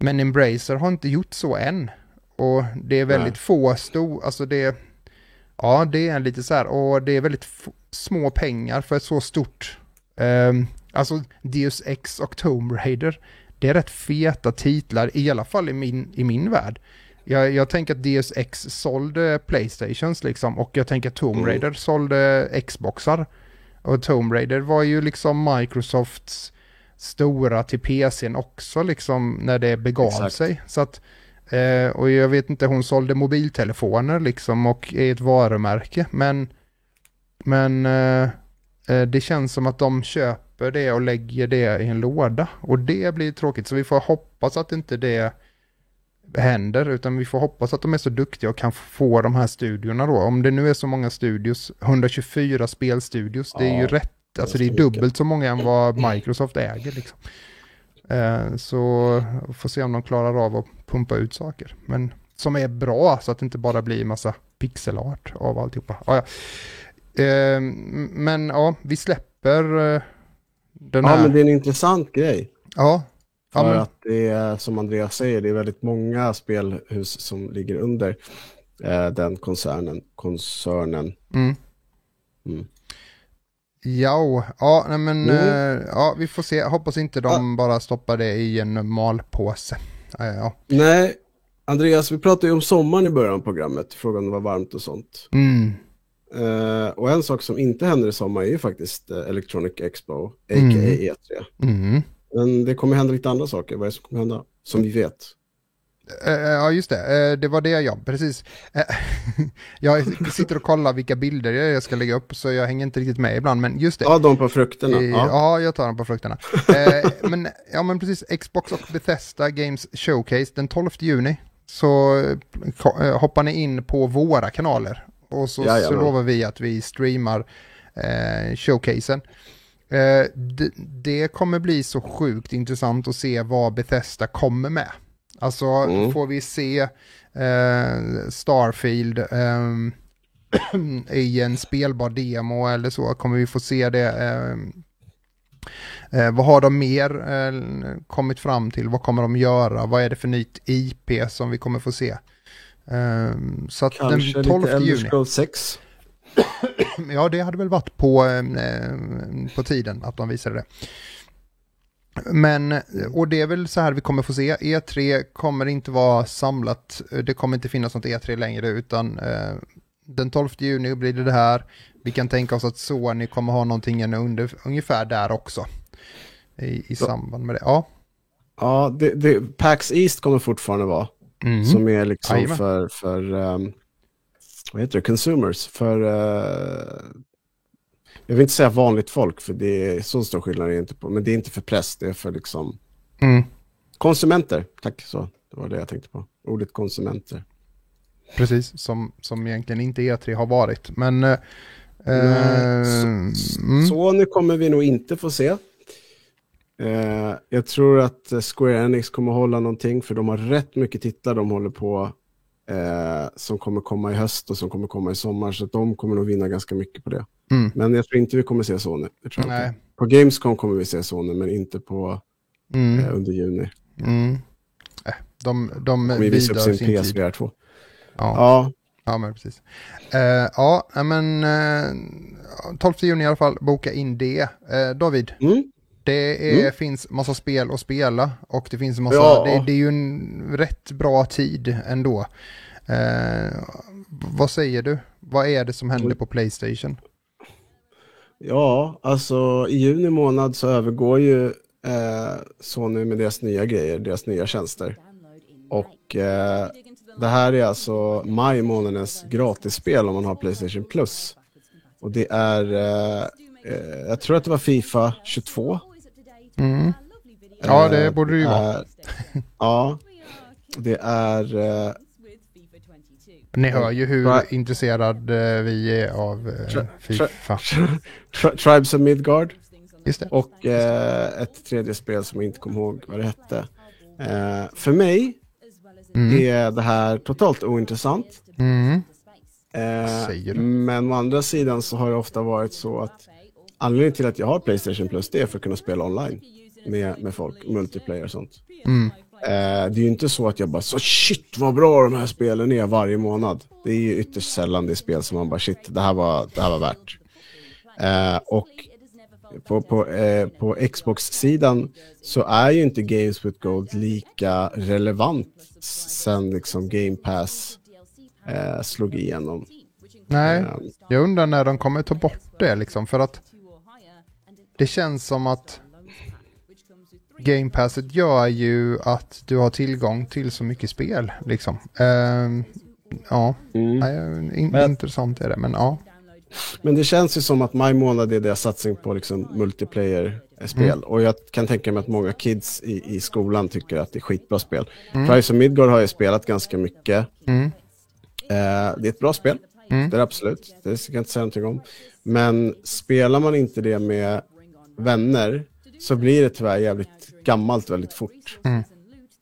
Men Embracer har inte gjort så än. Och det är väldigt Nej. få stor, alltså det, ja det är lite så här, och det är väldigt små pengar för ett så stort, ehm, alltså Deus Ex och Tomb Raider, det är rätt feta titlar, i alla fall i min, i min värld. Jag, jag tänker att Deus Ex sålde Playstations liksom, och jag tänker att Tomb Mm. Raider sålde Xboxar. Och Tomb Raider var ju liksom Microsofts stora till PCn också liksom när det begav Exakt. sig. Så att, eh, och jag vet inte, hon sålde mobiltelefoner liksom och är ett varumärke. Men, men eh, eh, det känns som att de köper det och lägger det i en låda. Och det blir tråkigt. Så vi får hoppas att inte det händer, utan vi får hoppas att de är så duktiga och kan få de här studiorna då. Om det nu är så många studios, 124 spelstudios, det är ju Ja, rätt, alltså det är dubbelt så många än vad Microsoft äger liksom. Eh, så får se om de klarar av att pumpa ut saker. Men som är bra så att det inte bara blir massa pixelart av alltihopa. Ah, ja. Eh, men ja, vi släpper eh, den Ja, här. men det är en intressant grej. Ja, ja, För men, att det är, som Andreas säger, det är väldigt många spelhus som ligger under eh, den koncernen. koncernen. mm. Mm. Ja, ja, nej men Mm. ja, vi får se. Hoppas inte de bara stoppar det i en malpåse. Ja. Nej, Andreas, vi pratade ju om sommaren i början av programmet. Frågan om det var varmt och sånt. Mm. Eh, och en sak som inte händer i sommar är ju faktiskt eh, Electronic Expo, a.k.a. Mm. E3. Mm. Men det kommer hända lite andra saker. Vad är det som kommer hända? Som vi vet. Eh, ja, just det. Eh, det var det jag, precis. Eh, *laughs* jag sitter och kollar vilka bilder jag ska lägga upp, så jag hänger inte riktigt med ibland, men just det. Ja, de på frukterna. Eh, Ja. Ja, jag tar dem på frukterna. Eh, *laughs* men, ja, men precis. Xbox och Bethesda Games Showcase den 12 juni. Så eh, eh, hoppar ni in på våra kanaler. Och så, så lovar vi att vi streamar eh, showcasen. Eh, det, det kommer bli så sjukt intressant att se vad Bethesda kommer med. Alltså Mm. får vi se eh, Starfield ehm, *clears throat* i en spelbar demo eller så kommer vi få se det. Eh, eh, vad har de mer eh, kommit fram till? Vad kommer de göra? Vad är det för nytt IP som vi kommer få se? Eh, så att Kanske den 12 lite Elder juni. Scrolls 6. *clears throat* Ja, det hade väl varit på, eh, på tiden att de visade det. Men, och det är väl så här vi kommer få se. E3 kommer inte vara samlat. Det kommer inte finnas något E3 längre utan eh, den 12 juni blir det det här. Vi kan tänka oss att Sony kommer ha någonting under, ungefär där också. I, i samband med det. Ja. Ja, det, det, PAX East kommer fortfarande vara. Mm. Som är liksom Jajamän. för, för um, vad heter det, consumers. För, uh, jag vill inte säga vanligt folk, för det är så stor skillnad är inte på. Men det är inte för press, det är för liksom Mm. konsumenter. Tack, så. Det var det jag tänkte på. Ordet konsumenter. Precis, som, som egentligen inte E3 har varit. Men... Eh, Nej, så- mm. Sony kommer vi nog inte få se. Eh, jag tror att eh, Square Enix kommer hålla någonting, för de har rätt mycket titlar de håller på eh, som kommer komma i höst och som kommer komma i sommar, så att de kommer nog vinna ganska mycket på det. Mm. Men jag tror inte vi kommer se Sony. Det tror jag Nej. inte. På Gamescom kommer vi se Sony, men inte på, Mm. eh, under juni. Mm. Äh, de de De kommer visa upp bidrar sin sin. PSVR 2. Ja. Ja, Ja, men precis. Eh, ja, men eh, 12 juni i alla fall, boka in det. Eh, David, mm. Det är, Mm. finns massa spel att spela och det finns massa, Ja. det, det är ju en rätt bra tid ändå. Eh, vad säger du? Vad är det som händer på Playstation? ja, alltså i juni månad så övergår ju eh, Sony med deras nya grejer, deras nya tjänster. Och eh, det här är alltså maj månadens gratisspel om man har Playstation Plus. Och det är, eh, eh, jag tror att det var Fifa 22. Mm. Ja, det Eh, borde det ju vara. *laughs* ja, det är, eh, Ni hör ju hur Tri- intresserad eh, vi är av eh, Tri- Fifa. Tri- Tribes of Midgard. Just det. Och ett tredje spel som jag inte kommer ihåg vad det hette. För mig Mm. är det här totalt ointressant. Mm. Men å andra sidan så har det ofta varit så att anledningen till att jag har Playstation Plus det är för att kunna spela online med, med folk, multiplayer och sånt. Mm. Eh, det är ju inte så att jag bara så shit vad bra de här spelen är varje månad. Det är ju ytterst sällan det är spel som man bara shit det här var, det här var värt. Eh, och på, på, eh, på Xbox-sidan så är ju inte Games with Gold lika relevant sen liksom Game Pass eh, slog igenom. Nej, Eh, jag undrar när de kommer ta bort det liksom. För att det känns som att Game Passet gör ju att du har tillgång till så mycket spel liksom. Ehm, ja, mm. in, Men- intressant är det, men ja. Men det känns ju som att maj månad är deras satsning på liksom multiplayer-spel. Mm. Och jag kan tänka mig att många kids i, i skolan tycker att det är skitbra spel. Mm. Tribes of Midgard har jag spelat ganska mycket. Mm. Eh, det är ett bra spel, Mm. det är det absolut. Det ska jag inte säga någonting om. Men spelar man inte det med vänner så blir det tyvärr jävligt gammalt väldigt fort. Mm.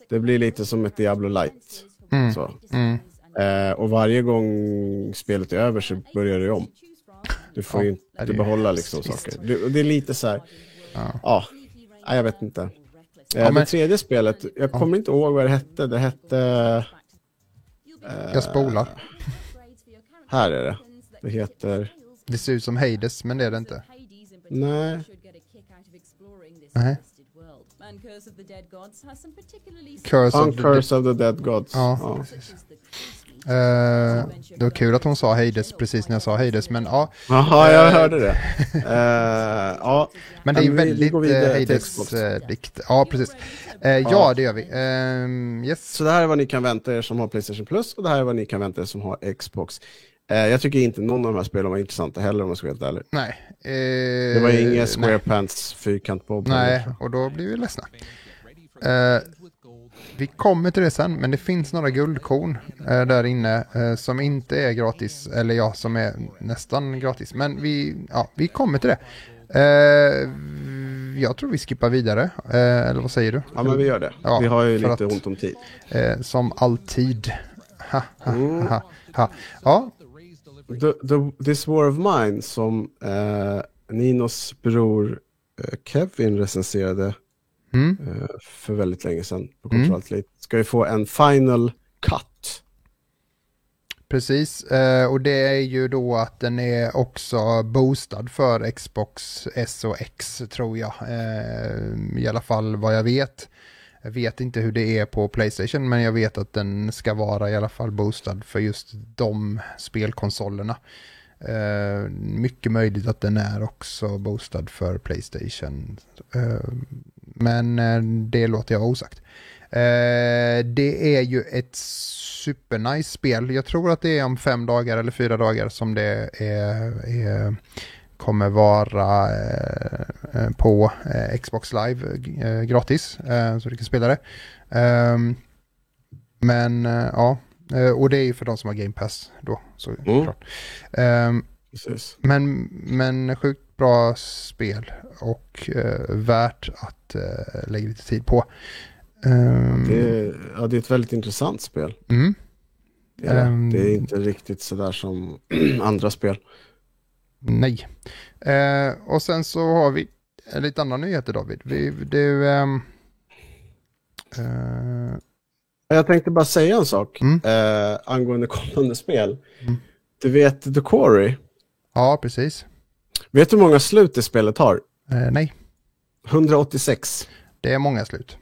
Det blir lite som ett Diablo Light. Mm. Så. Mm. Eh, och varje gång spelet är över så börjar det om. Du får Ja, ju inte behålla liksom saker. Det, och det är lite så här, Ja. ja, nej, jag vet inte. Eh, men- Det tredje spelet, jag kommer inte ihåg vad det hette. Det hette... eh, Jag spolar. Här är det. Det heter... Det ser ut som Hades, men det är det inte. Nej. Nej. Curse Curse On of the... Curse of the Dead Gods. Ja. Ja. Eh, det var kul att hon sa Hades precis när jag sa Hades, men ja. Jaha, jag Eh, hörde det. *laughs* Eh, ja. Men det är väldigt. Hades-dikt. ja, precis. Ja. Ja. det gör vi. Ehm, yes. Så det här är vad ni kan vänta er som har Playstation Plus och det här är vad ni kan vänta er som har Xbox. Eh, jag tycker inte någon av de här spelen var intressanta heller om jag ska vara helt ärlig. Nej. Eh, Det var inga nej. Square Pants fyrkant-bob. Nej, och då blir vi ledsna. Eh, vi kommer till det sen, men det finns några guldkorn eh, där inne eh, som inte är gratis, eller ja, som är nästan gratis. Men vi, ja, vi kommer till det. Eh, jag tror vi skippar vidare, eller vad säger du? Ja, men vi gör det. Ja, vi har ju lite att- ont om tid. Som alltid. Ha, ha, Mm. ha, ha. Ja, The, the, This War of Mine som eh, Ninos bror eh, Kevin recenserade mm, eh, för väldigt länge sedan på Mm. Control Elite ska ju få en final cut. precis. Eh, och det är ju då att den är också boostad för Xbox S och X tror jag. Eh, I alla fall vad jag vet. Jag vet inte hur det är på Playstation men jag vet att den ska vara i alla fall boostad för just de spelkonsolerna. Uh, mycket möjligt att den är också boostad för Playstation. Uh, men uh, det låter jag vara osagt. det är ju ett supernice spel. Jag tror att det är om fem dagar eller fyra dagar som det är, är kommer vara eh, på eh, Xbox Live eh, gratis, så du kan spela det. Ehm, men ja, och det är ju för de som har Game Pass då, såklart. Mm. men, men sjukt bra spel och värt att lägga lite tid på. Um, det, är, ja, det är ett väldigt intressant spel. Mm. Det, är, det är inte riktigt sådär som *clears throat* andra spel. Nej. Eh, och sen så har vi lite andra nyheter David. Vi, du, ehm, eh, jag tänkte bara säga en sak mm. eh, angående *laughs* kommande spel. Mm. Du vet The Quarry? Ja, precis. Vet du hur många slut det spelet har? Eh, nej. 186. Det är många slut.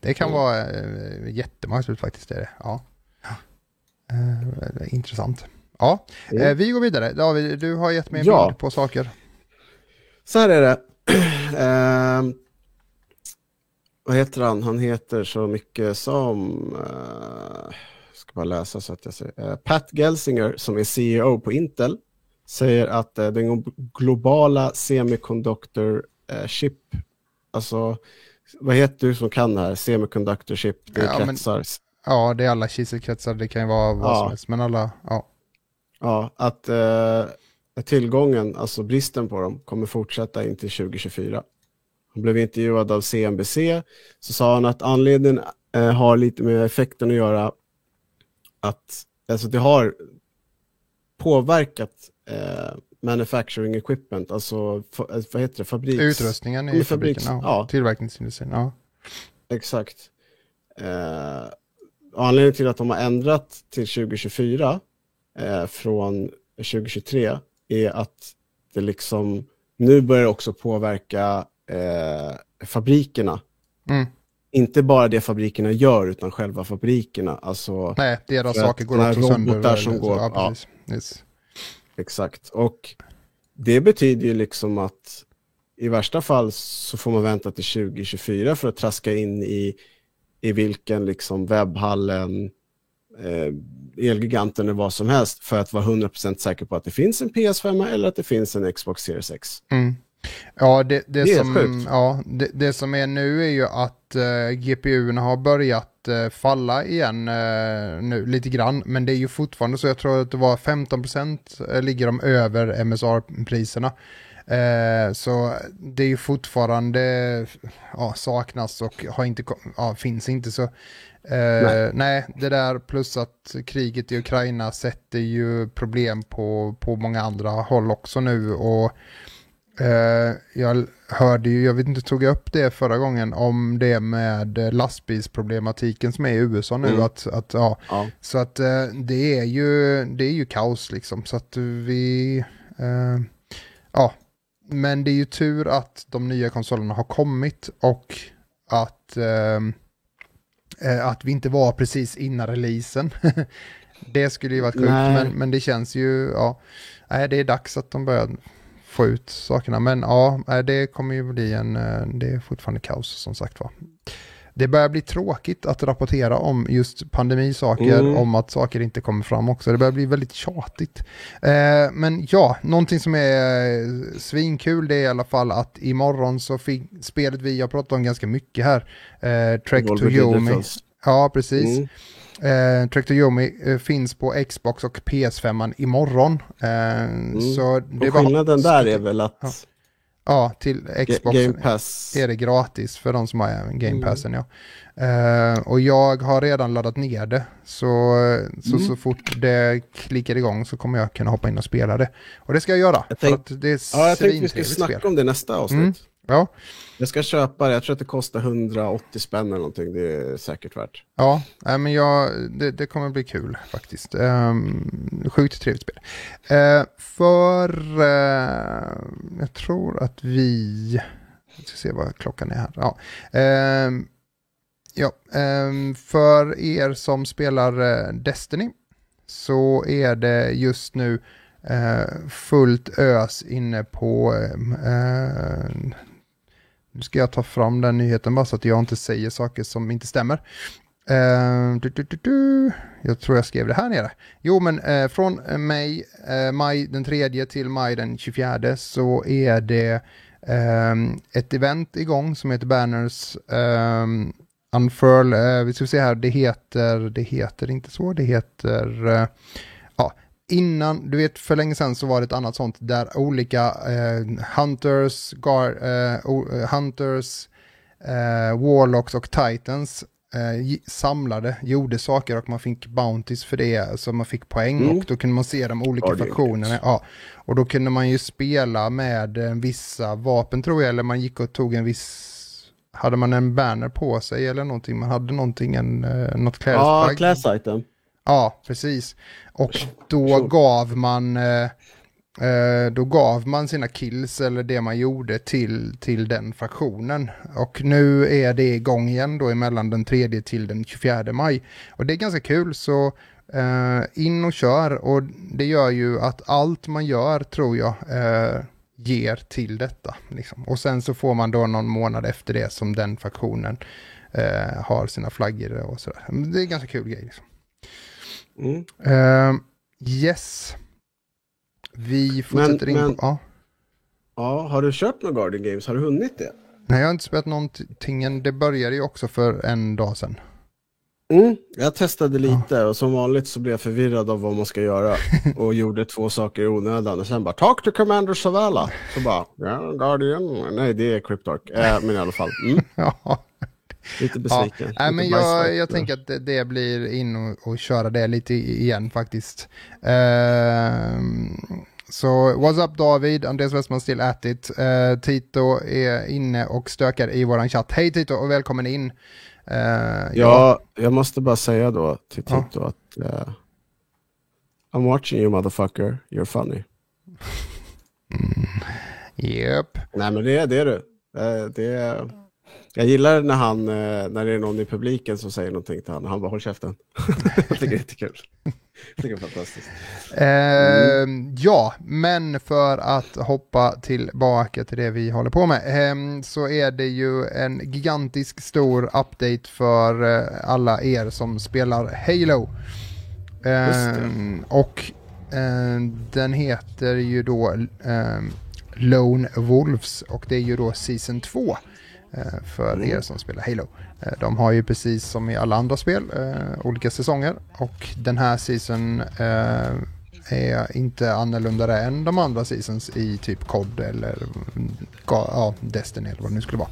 Det kan mm. vara eh, jättemånga slut faktiskt. Är det. Ja. Eh, intressant. Ja, mm. vi går vidare. David, du har gett mig en ja. bild på saker. Så här är det. *clears throat* eh, vad heter han? Han heter så mycket som... Eh, ska bara läsa så att jag säger. Eh, Pat Gelsinger som är CEO på Intel säger att eh, den globala semiconductor eh, chip, alltså vad heter du som kan det här? Semiconductor chip, det är ja, kretsar. Men, ja, det är alla kiselkretsar, det kan ju vara vad ja. som helst, men alla, ja. Ja, att eh, tillgången, alltså bristen på dem, kommer fortsätta in till 2024. Han blev intervjuad av CNBC, så sa han att anledningen eh, har lite med effekten att göra att alltså det har påverkat eh, manufacturing equipment, alltså eh, vad heter det, fabriks... Utrustningen i fabriken, ja. ja. tillverkningsindustrin, ja. Exakt. Eh, anledningen till att de har ändrat till 2024 eh, från 2023 är att det liksom nu börjar också påverka eh, fabrikerna. Mm. Inte bara det fabrikerna gör utan själva fabrikerna. Alltså, Nej, deras saker går också sönder. Som går, ja, ja. Yes. Exakt, och det betyder ju liksom att i värsta fall så får man vänta till 2024 för att traska in i, i vilken liksom webbhallen, eh, Elgiganten eller vad som helst för att vara 100% säker på att det finns en PS5 eller att det finns en Xbox Series X. Mm. Ja, det, det, det som, ja det, det, som är nu är ju att eh, GPUerna har börjat uh, falla igen uh, nu lite grann, men det är ju fortfarande så jag tror att det var 15% ligger de över MSR-priserna. så det är ju fortfarande ja, saknas och har inte, ja, finns inte så nej. nej. det där plus att kriget i Ukraina sätter ju problem på, på många andra håll också nu och Uh, jag hörde ju, jag vet inte, tog jag upp det förra gången om det med lastbilsproblematiken som är i USA nu. Mm. Att, att, ja. ja. Så att uh, det, är ju, det är ju kaos liksom. Så att vi, uh, ja. Men det är ju tur att de nya konsolerna har kommit och att, att vi inte var precis innan releasen. *laughs* det skulle ju varit sjukt, men, men det känns ju, ja. Nej, det är dags att de börjar få ut sakerna. Men ja, det kommer ju bli en, eh, det är fortfarande kaos som sagt var. Det börjar bli tråkigt att rapportera om just pandemisaker, mm. om att saker inte kommer fram också. Det börjar bli väldigt tjatigt. Eh, men ja, någonting som är svinkul det är i alla fall att imorgon så fick spelet vi har pratat om ganska mycket här, eh, Trek to Yomi. Ja, precis. Mm. Eh, Trek to Yomi eh, finns på Xbox och PS5 imorgon. Eh, mm. så det och skillnaden bara... där är väl att... Ja. Ja till Xbox Game Pass. är det gratis för de som har Game mm. Passen. Mm. Ja. Eh, och jag har redan laddat ner det. Så, så, mm. så fort det klickar igång så kommer jag kunna hoppa in och spela det. Och det ska jag göra. Jag tänk... för att det är ja, jag tänkte vi ska snacka spel. om det nästa avsnitt. Mm. Ja, jag ska köpa det, jag tror att det kostar 180 spänn eller någonting, det är säkert värt. ja äh, men jag, det, det kommer bli kul faktiskt. Ehm, sjukt trevligt spel. Ehm, för, eh, jag tror att vi, jag ska se vad klockan är här. Ja. Ehm, ja, ehm, för er som spelar eh, Destiny så är det just nu eh, fullt ös inne på ehm, eh, nu ska jag ta fram den nyheten bara så att jag inte säger saker som inte stämmer. Uh, du, du, du, du. Jag tror jag skrev det här nere. Jo, men uh, från eh, maj, uh, maj den 3 till maj den 24 så är det ehm, ett event igång som heter Banners um, Unfurl. Vi ska se här, det heter, det heter inte så, det heter innan, du vet för länge sedan så var det ett annat sånt där olika eh, Hunters, gar, eh, eh, Hunters, eh, Warlocks och Titans eh, samlade, gjorde saker och man fick bounties för det, så man fick poäng Mm. och då kunde man se de olika Guardian faktionerna. Ja. Och då kunde man ju spela med eh, vissa vapen tror jag, eller man gick och tog en viss hade man en banner på sig eller någonting? Man hade någonting, en, något Ja, klädesplagg. class item. Ja, precis. Och då gav man eh, eh, då gav man sina kills eller det man gjorde till, till den fraktionen. Och nu är det igång igen då emellan den 3 till den 24 maj. Och det är ganska kul så eh, in och kör och det gör ju att allt man gör tror jag eh, ger till detta. Liksom. Och sen så får man då någon månad efter det som den fraktionen har sina flaggor och sådär. Men Det är ganska kul grej. Liksom. Mm. Ehm, yes. Vi fortsätter in men- på... Ja. Ja, har du kört några Guardian Games? Har du hunnit det? Nej, jag har inte spelat någonting. Det började ju också för en dag sedan. Mm, jag testade lite och som vanligt så blev jag förvirrad av vad man ska göra *laughs* och gjorde två saker i onödan och sen bara Talk to Commander Savala. Så bara, ja, Guardian, nej det är Cryptark, äh, men i alla fall, mm, *laughs* ja, lite ja. besviken. Nej, Lite men jag, jag tänker att det, det blir in och, och köra det lite igen faktiskt. Ehm, så what's up David, Andreas Westman still at it. Eh, Tito är inne och stökar i våran chatt. Hej Tito och välkommen in. Eh, Ja, jag måste bara säga då till Ja. Tito att eh, I'm watching you motherfucker, you're funny. *laughs* Japp. Nej men det är det är du. Eh, det är, jag gillar när han, eh, när det är någon i publiken som säger någonting till honom, han bara håll käften. *laughs* jag tycker det är jättekul. Jag tycker det är fantastiskt. Eh, Ja, men för att hoppa tillbaka till det vi håller på med eh, så är det ju en gigantisk stor update för eh, alla er som spelar Halo. Eh, det. och eh, den heter ju då eh, Lone Wolves och det är ju då Season 2 eh, för Mm. er som spelar Halo. Eh, De har ju precis som i alla andra spel eh, olika säsonger och den här season eh, är inte annorlunda än de andra seasons i typ COD eller ja, Destiny eller vad det nu skulle vara.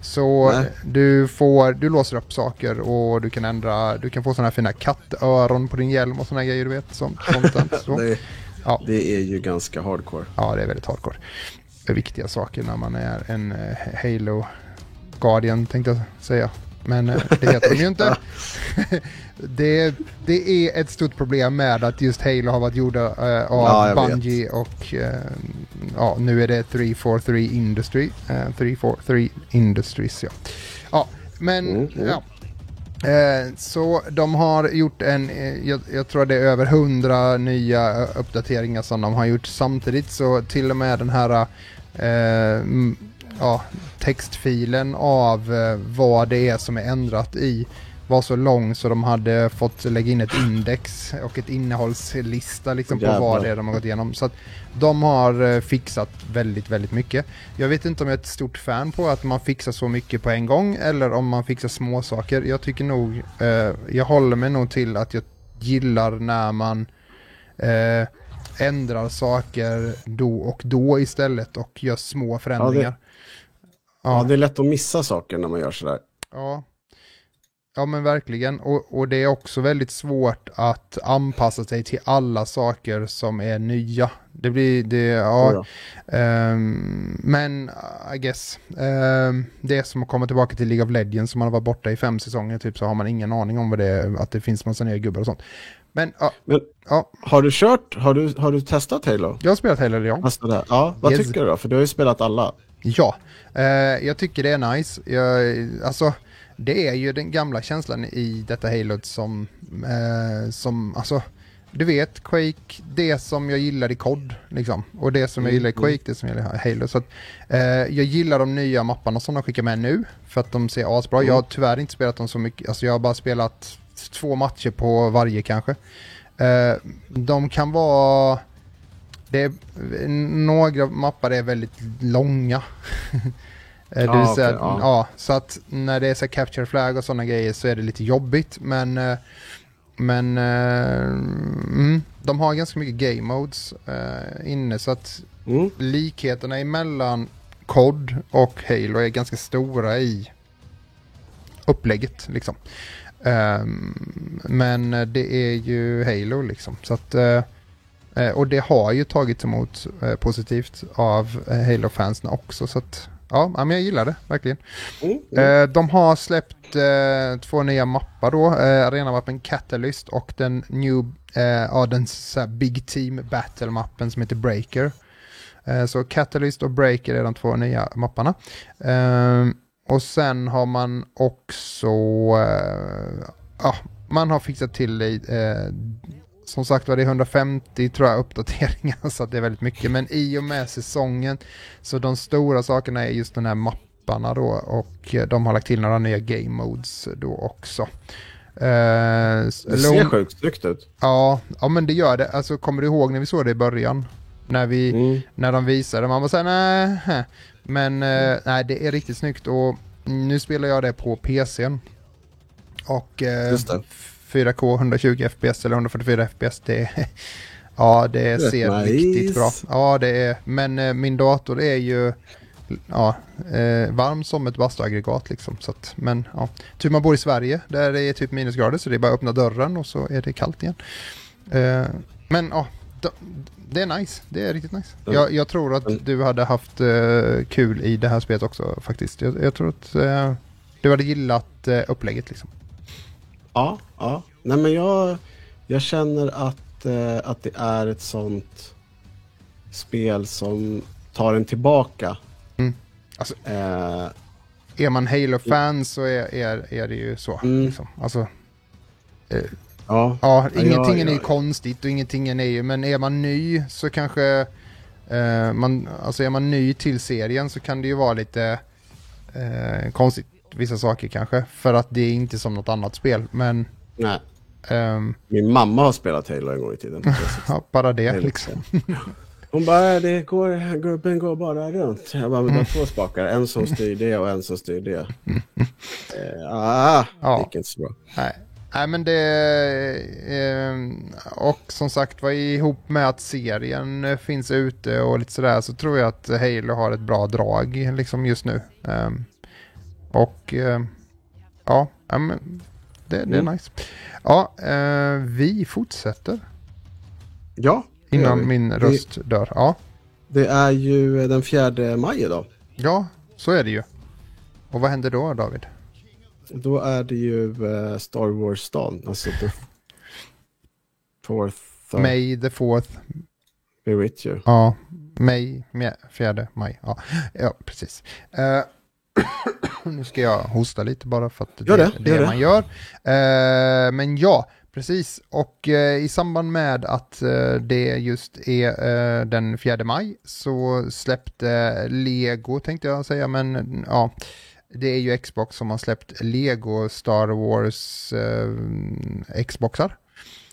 Så Nej. du får, du låser upp saker och du kan ändra, du kan få sådana här fina kattöron på din hjälm och sådana grejer du vet. Som, *laughs* så. Det, Ja. det är ju ganska hardcore. Ja, det är väldigt hardcore. Viktiga saker när man är en eh, Halo Guardian tänkte jag säga. Men eh, det heter de ju inte. *laughs* *laughs* det, det är ett stort problem med att just Halo har varit gjorda eh, av Ja, jag vet. Bungie och eh, ja, nu är det 343 Industry. Eh, 343 Industries, ja. Ja, men Mm, mm. ja. Eh, så de har gjort en, eh, jag, jag tror det är över hundra nya uppdateringar som de har gjort samtidigt. Så till och med den här eh, ja, textfilen av eh, vad det är som är ändrat i var så lång så de hade fått lägga in ett index och ett innehållslista liksom på vad det är de har gått igenom. Så att de har eh, fixat väldigt, väldigt mycket. Jag vet inte om jag är ett stort fan på att man fixar så mycket på en gång eller om man fixar små saker. Jag tycker nog, eh, jag håller mig nog till att jag gillar när man eh, ändrar saker då och då istället och gör små förändringar. Ja, det är lätt att missa saker när man gör sådär. Ja. Ja men verkligen. Och, och det är också väldigt svårt att anpassa sig till alla saker som är nya. Det blir, det, ja. Um, men I guess. Um, det är som att komma tillbaka till League of Legends som man har varit borta i fem säsonger typ så har man ingen aning om vad det är, att det finns massa nya gubbar och sånt. Men, ja. Men ja. Har du kört, har du, har du testat Halo? Jag har spelat Halo, ja. Alltså ja, vad yes. tycker du då? För du har ju spelat alla. Ja, uh, jag tycker det är nice. Jag, alltså det är ju den gamla känslan i detta Halo som, eh, som alltså, du vet, Quake, det som jag gillar i COD, liksom. Och det som jag gillar i mm, mm. Quake, det som jag gillar i Halo. Så att, eh, jag gillar de nya mapparna som de skickar med nu, för att de ser asbra. Mm. Jag har tyvärr inte spelat dem så mycket, alltså jag har bara spelat två matcher på varje kanske. Eh, de kan vara... Det är, några mappar är väldigt långa. *laughs* Eh, det säga, okay, ja. ja. så att när det är så capture flag och sådana grejer så är det lite jobbigt. Men, eh, men uh, mm, de har ganska mycket game modes uh, inne så att mm. likheterna emellan COD och Halo är ganska stora i upplägget liksom. Um, men det är ju Halo liksom. Så att, uh, och det har ju tagits emot positivt av Halo-fansen också. Så att Ja, men jag gillar det verkligen. Mm, mm. Eh, de har släppt eh, två nya mappar då, eh, arenamappen Catalyst och den new, eh, ja den så Big Team Battle-mappen som heter Breaker. Eh, så Catalyst och Breaker är de två nya mapparna. Eh, och sen har man också, eh, ja, man har fixat till eh, som sagt var det är 150 tror jag uppdateringar *laughs* så det är väldigt mycket. Men i och med säsongen så de stora sakerna är just den här mapparna då och de har lagt till några nya game modes då också. Uh, det ser sjukt snyggt ut. Ja, ja, men det gör det. Alltså kommer du ihåg när vi såg det i början? När, vi, mm. när de visade, man var såhär nej. Men uh, nej, det är riktigt snyggt och nu spelar jag det på PCn. Och uh, 4K 120 FPS eller 144 FPS. Det, *laughs* ja, det, ser nice. riktigt bra. Ja, det är, men eh, min dator är ju ja, eh, varm som ett bastuaggregat liksom. Så att, men ja, tur man bor i Sverige där det är typ minusgrader så det är bara att öppna dörren och så är det kallt igen. Eh, men ja, det är nice. Det är riktigt nice. Mm. Jag, jag, tror att du hade haft uh, kul i det här spelet också faktiskt. Jag, jag tror att uh, du hade gillat uh, upplägget liksom. Ja, ja. Nej men jag, jag känner att, eh, att det är ett sånt spel som tar en tillbaka. Mm. Alltså, eh, är man Halo-fan så är, är, är det ju så. Mm. Liksom. Alltså, eh, ja. ja, ingenting ja, ja, är konstigt och ingenting är ju, men är man ny så kanske eh, man, alltså är man ny till serien så kan det ju vara lite eh, konstigt vissa saker kanske. För att det är inte som något annat spel. Men... Nej. Um, Min mamma har spelat Halo en gång i tiden. *laughs* ja, bara det Halo. liksom. Hon bara, det går, gubben går bara runt. Jag bara, men det två spakar. En som styr det och en som styr det. uh, *laughs* ah, ja. det gick inte så bra. Nej. Nej men det, eh, och som sagt var ihop med att serien finns ute och lite sådär så tror jag att Halo har ett bra drag liksom just nu. Um, och eh, ja, det, det är mm. nice. Ja, eh, vi fortsätter. Ja. Innan min röst det, dör. Ja. Det är ju den fjärde maj idag. Ja, så är det ju. Och vad händer då David? Då är det ju uh, Star Wars-dagen. Alltså the fourth. Uh, May the fourth. Be with you. Ja, May, fjärde maj. Ja, ja precis. Uh, *coughs* nu ska jag hosta lite bara för att det är det, det, det man gör. Uh, men ja, precis. Och uh, i samband med att uh, det just är den 4 maj så släppte Lego, tänkte jag säga, men ja, det är ju Xbox som har släppt Lego Star Wars Xboxar.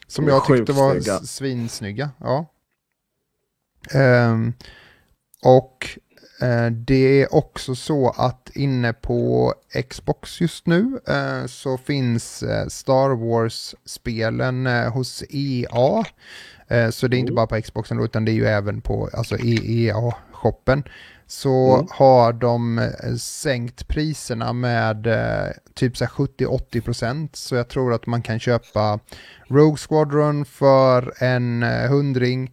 Som jag tyckte var snygga. svinsnygga. Ja. Um, och Eh, det är också så att inne på Xbox just nu eh, så finns eh, Star Wars-spelen hos EA. Så det är inte mm. bara på Xboxen utan det är ju även på alltså EA Steam-shoppen så Mm. har de eh, sänkt priserna med eh, typ så här 70-80%. Så jag tror att man kan köpa Rogue Squadron för en eh, hundring.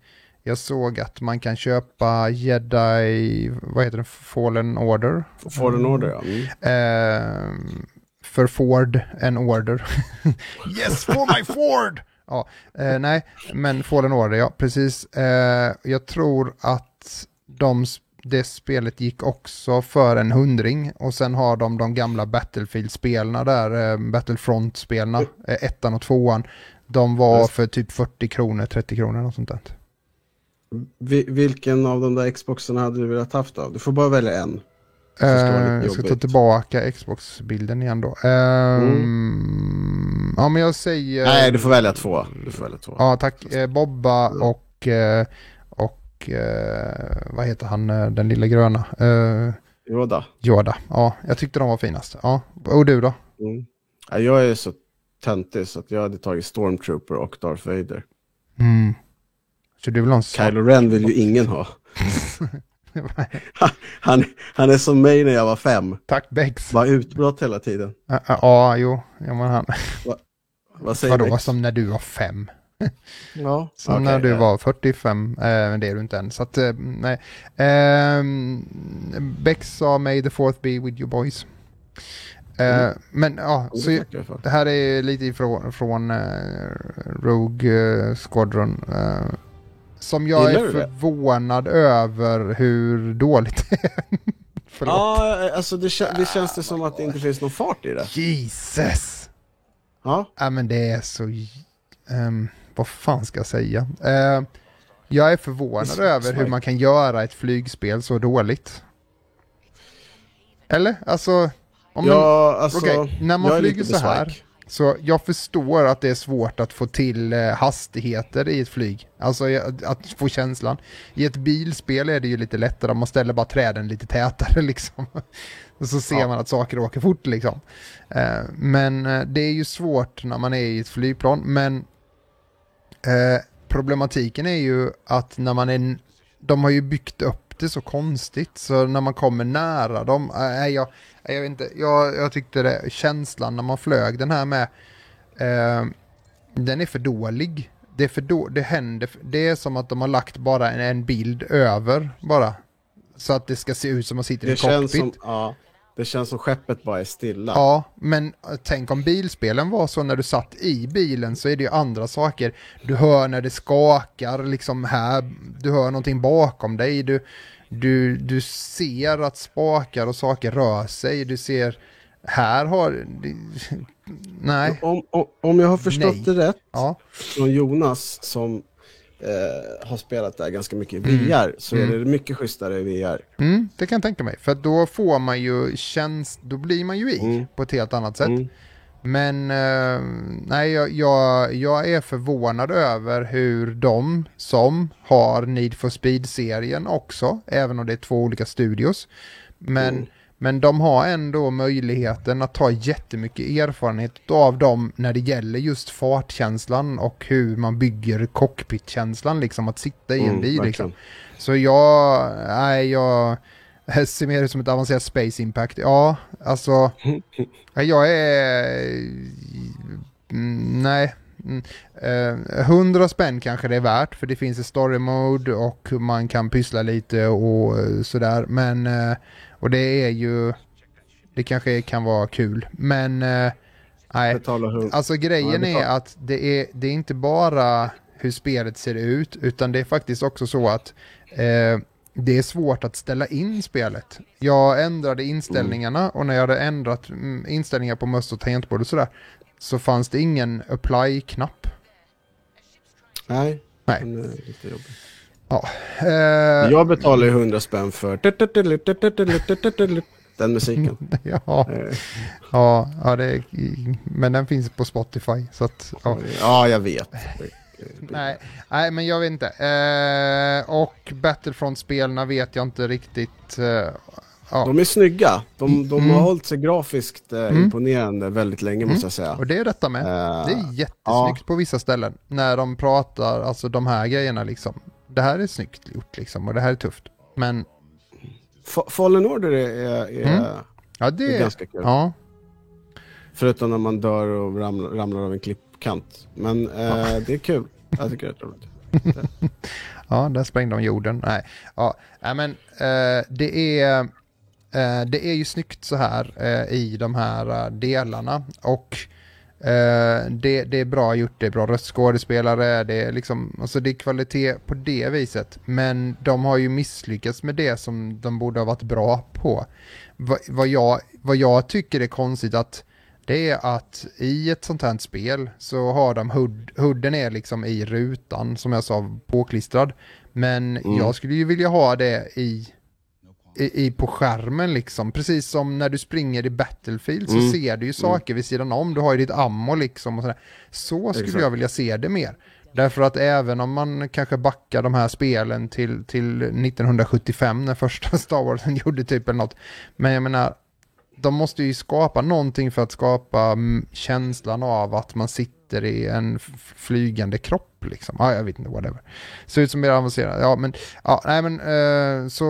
Jag såg att man kan köpa Jedi, vad heter det, Fallen Order. Fallen Order ja. Mm. Eh, för Ford, en order. *laughs* yes, for my Ford! Ja, eh, nej, men Fallen Order, ja, precis. Eh, jag tror att de, det spelet gick också för en hundring och sen har de de gamla Battlefield-spelarna där, eh, Battlefront-spelarna, eh, ettan och tvåan. De var för typ 40 kronor, 30 kronor och sånt där. Vi, vilken av de där Xboxarna hade du velat haft då? Du får bara välja en. Lite jag ska ta tillbaka Xbox-bilden igen då. Ehm, Ja, men jag säger... Nej, du får välja två. Du får välja två. Ja, tack. Eh, Bobba och, eh, och vad heter han, den lilla gröna? Eh, Yoda. Yoda. Ja, jag tyckte de var finast. Ja, och du då? Mm. Ja, jag är så töntig så att jag hade tagit Stormtrooper och Darth Vader. Mm. Så du vill ha en svart? Kylo Ren vill ju ingen ha. *laughs* Han, han är som mig när jag var fem. tack Bex. Var utbrott hela tiden. Ja, ja, jo. Ja, men han. Vad säger Vadå, Bex? som när du var fem? Ja, *laughs* Som okej, när du ja. var 45, eh, men det är du inte än. Så att, eh, nej. Ehm, Bex sa May the fourth be with you boys. Eh, Mm. Men ja, Det så jag det här är lite ifrån från eh, Rogue eh, Squadron. eh, som jag Gillar är förvånad över hur dåligt det är. *laughs* Förlåt. Ja, alltså det, det känns det som att det inte finns någon fart i det. Jesus! Ja, Ja men det är så... ehm, vad fan ska jag säga? Eh, jag är förvånad över hur man kan göra ett flygspel så dåligt. Eller? Alltså... Om man, ja alltså, okej, när man flyger så här. Så jag förstår att det är svårt att få till eh, hastigheter i ett flyg. Alltså att, få känslan. I ett bilspel är det ju lite lättare, man ställer bara träden lite tätare *laughs* liksom. Och så ser Ja. man att saker åker fort liksom. Eh, men eh, det är ju svårt när man är i ett flygplan. Men problematiken är ju att när man är... De har ju byggt upp det så konstigt så när man kommer nära dem, äh, jag, jag vet inte, jag, jag tyckte det, känslan när man flög den här med, eh, den är för dålig. Det är för då, det händer, det är som att de har lagt bara en, en bild över bara. Så att det ska se ut som att man sitter i Det en känns, cockpit. som, ja, det känns som skeppet bara är stilla. Ja, men eh, tänk om bilspelen var så när du satt i bilen så är det ju andra saker. Du hör när det skakar liksom här, du hör någonting bakom dig, du, du, du ser att spakar och saker rör sig, du ser, här har, *laughs* nej, Om, om, om jag har förstått Nej. det rätt ja, från Jonas som eh, har spelat där ganska mycket i Mm. VR så Mm. är det mycket schysstare i VR. mm, det kan jag tänka mig. För då får man ju käns, då blir man ju i Mm. på ett helt annat sätt. Mm. Men eh, nej, jag, jag, jag är förvånad över hur de som har Need for Speed-serien också, även om det är två olika studios, men, Mm. men de har ändå möjligheten att ta jättemycket erfarenhet av dem när det gäller just fartkänslan och hur man bygger cockpitkänslan, liksom att sitta i en Mm, bil. verkligen. Liksom. Så jag, nej, jag ser mer ut som ett avancerat Space Impact. Ja, alltså, ja, *laughs* jag är, mm, nej, Mm, eh, 100 spänn kanske det är värt för det finns ett story mode och man kan pyssla lite och eh, sådär. Men, eh, och det är ju, det kanske kan vara kul. Men, nej. Alltså grejen är att det är, det är inte bara hur spelet ser ut, utan det är faktiskt också så att det är svårt att ställa in spelet. Jag ändrade inställningarna och när jag hade ändrat mm, inställningar på möss och tangentbord och sådär, så fanns det ingen apply-knapp. Nej, Nej. är lite jobbig. Eh, Jag betalar ju 100 spänn för den musiken. *laughs* ja, Eh, ja, ja, det men den finns på Spotify. Så att, ja. Ja, jag vet. Nej, nej, men jag vet inte. Eh, och Battlefront-spelarna vet jag inte riktigt. Eh, ja. De är snygga. De, de Mm. har hållit sig grafiskt eh, Mm. imponerande väldigt länge Mm. måste jag säga. Och det är detta med. Eh, Det är jättesnyggt ja. på vissa ställen. När de pratar, alltså de här grejerna liksom. Det här är snyggt gjort liksom och det här är tufft. Men Fa- Fallen Order är, är, Mm. Ja, det är ganska kul. Ja, Förutom när man dör och ramlar, ramlar av en klippkant. Men eh, det är kul. Jag tycker det är roligt. *laughs* ja, där sprängde de jorden. Nej, ja, men eh, det är... eh, det är ju snyggt så här eh, i de här eh, delarna och eh, det, det är bra gjort, det är bra röstskådespelare, det är liksom, alltså det är kvalitet på det viset. Men de har ju misslyckats med det som de borde ha varit bra på. Va, vad, jag, vad jag tycker är konstigt att det är att i ett sånt här spel så har de hood, hooden är liksom i rutan som jag sa påklistrad. Men Mm. jag skulle ju vilja ha det i, i, i på skärmen liksom. Precis som när du springer i Battlefield så Mm. ser du ju saker vid sidan om. Du har ju ditt ammo liksom och sådär. Så skulle Exakt. jag vilja se det mer. Därför att även om man kanske backar de här spelen till, till 1975 när första *laughs* Star Wars gjorde typ eller något. Men jag menar, de måste ju skapa någonting för att skapa mm, känslan av att man sitter i en flygande kropp liksom. Ja, jag vet inte, whatever. Ser ut som mer avancerat. Ja, men, ja, nej men eh, så,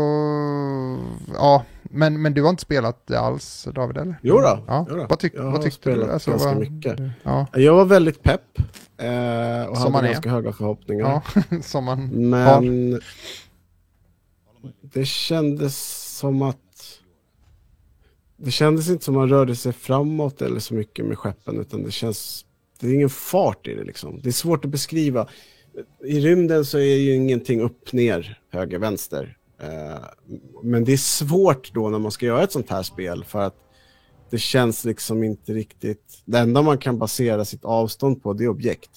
ja, men, men du har inte spelat det alls David eller? Jo då, Ja, jo då. vad, tyck, Jag vad har tyckte du? spelat Alltså, ganska vad- mycket. Ja, Jag var väldigt pepp. Eh, och Som man hade är. ganska höga förhoppningar. ja, *laughs* som man Men det kändes som att det kändes inte som man rörde sig framåt eller så mycket med skeppen utan det känns det är ingen fart i det liksom. Det är svårt att beskriva. I rymden så är ju ingenting upp, ner, höger, vänster. Eh, men det är svårt då när man ska göra ett sånt här spel för att det känns liksom inte riktigt. Det enda man kan basera sitt avstånd på det är objekt.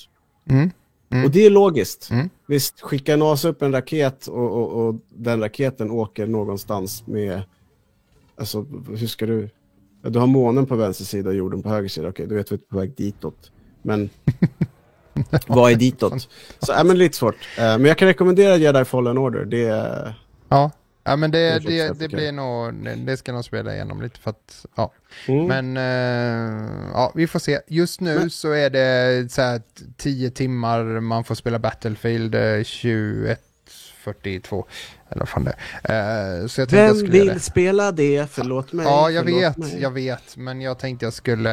Mm. Mm. Och det är logiskt. Mm. Visst, skicka NASA upp en raket och, och, och den raketen åker någonstans med... Alltså, hur ska du... Du har månen på vänster sida och jorden på höger sida. Okej, då vet vi är på väg ditåt. Men *laughs* vad är ditåt? Så, äh, men lite svårt. Uh, men jag kan rekommendera Jedi Fallen Order. Det är... Ja, ja men det, det, det, det blir nog... Det ska nog spela igenom lite för att... Ja. Mm. Men uh, ja, vi får se. Just nu men... så är det så här 10 timmar man får spela Battlefield eh, 21 42. Eller vad fan det är. Eh, så jag Vem jag skulle vill det. spela det? Förlåt mig. Ja, jag vet, mig. jag vet. Men jag tänkte jag skulle,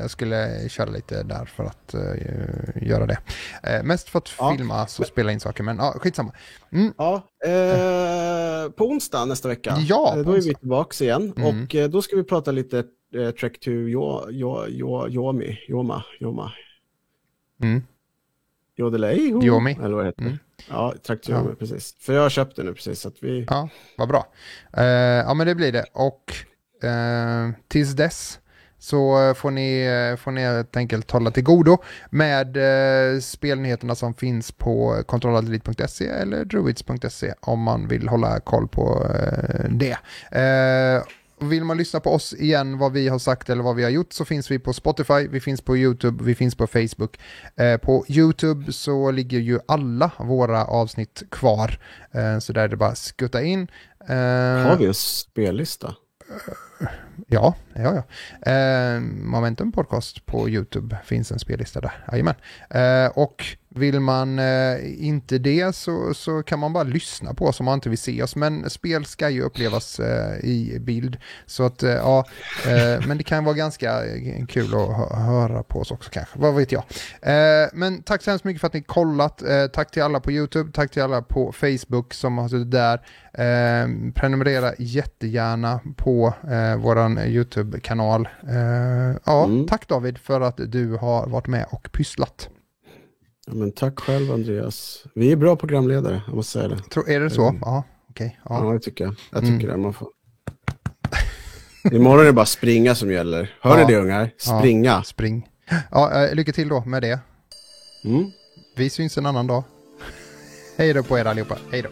jag skulle köra lite där för att uh, göra det. Uh, mest för att ja. filma så spela in saker, men uh, skitsamma. Mm. Ja, uh, på onsdag nästa vecka, ja, då är vi tillbaka igen. Mm. Och då ska vi prata lite Trek to Yomi. Yo, yo, yo, Yoma. Yoma. Mm. Jodelej? ho? Yomi. Eller vad heter? Mm. Ja, Trek to Yomi, precis. För jag har köpt det nu precis. Så att vi... ja, vad bra. Eh, ja, men det blir det. Och eh, tills dess så får ni, får ni helt enkelt hålla till godo med eh, spelnyheterna som finns på kontrollaldelit.se eller druids.se om man vill hålla koll på eh, det. Eh, vill man lyssna på oss igen, vad vi har sagt eller vad vi har gjort, så finns vi på Spotify, vi finns på YouTube, vi finns på Facebook. Eh, på YouTube så ligger ju alla våra avsnitt kvar, eh, så där är det bara att skutta in. Eh, Har vi en spellista? Ja, ja, ja. Eh, Momentum Podcast på YouTube finns en spellista där. Jajamän. Eh, och vill man eh, inte det så, så kan man bara lyssna på oss om man inte vill se oss. Men spel ska ju upplevas eh, i bild. Så att, eh, ja, eh, men det kan vara ganska eh, kul att hö- höra på oss också kanske. Vad vet jag. Eh, men tack så hemskt mycket för att ni kollat. Tack till alla på YouTube, tack till alla på Facebook som har suttit där. Prenumerera jättegärna på våran YouTube-kanal. Ja, Mm. tack David för att du har varit med och pysslat. Ja, men tack själv Andreas. Vi är bra programledare, jag måste säga det. Tror, är det så? Mm. Ja, okej. Ja, ja. det tycker jag. Jag Mm. tycker det. Man får... *laughs* Imorgon är det bara springa som gäller. Hör ni Ja. det ungar? Springa. Spring. Ja, eh, lycka till då med det. Mm. Vi syns en annan dag. *laughs* Hej då på er allihopa. Hej då.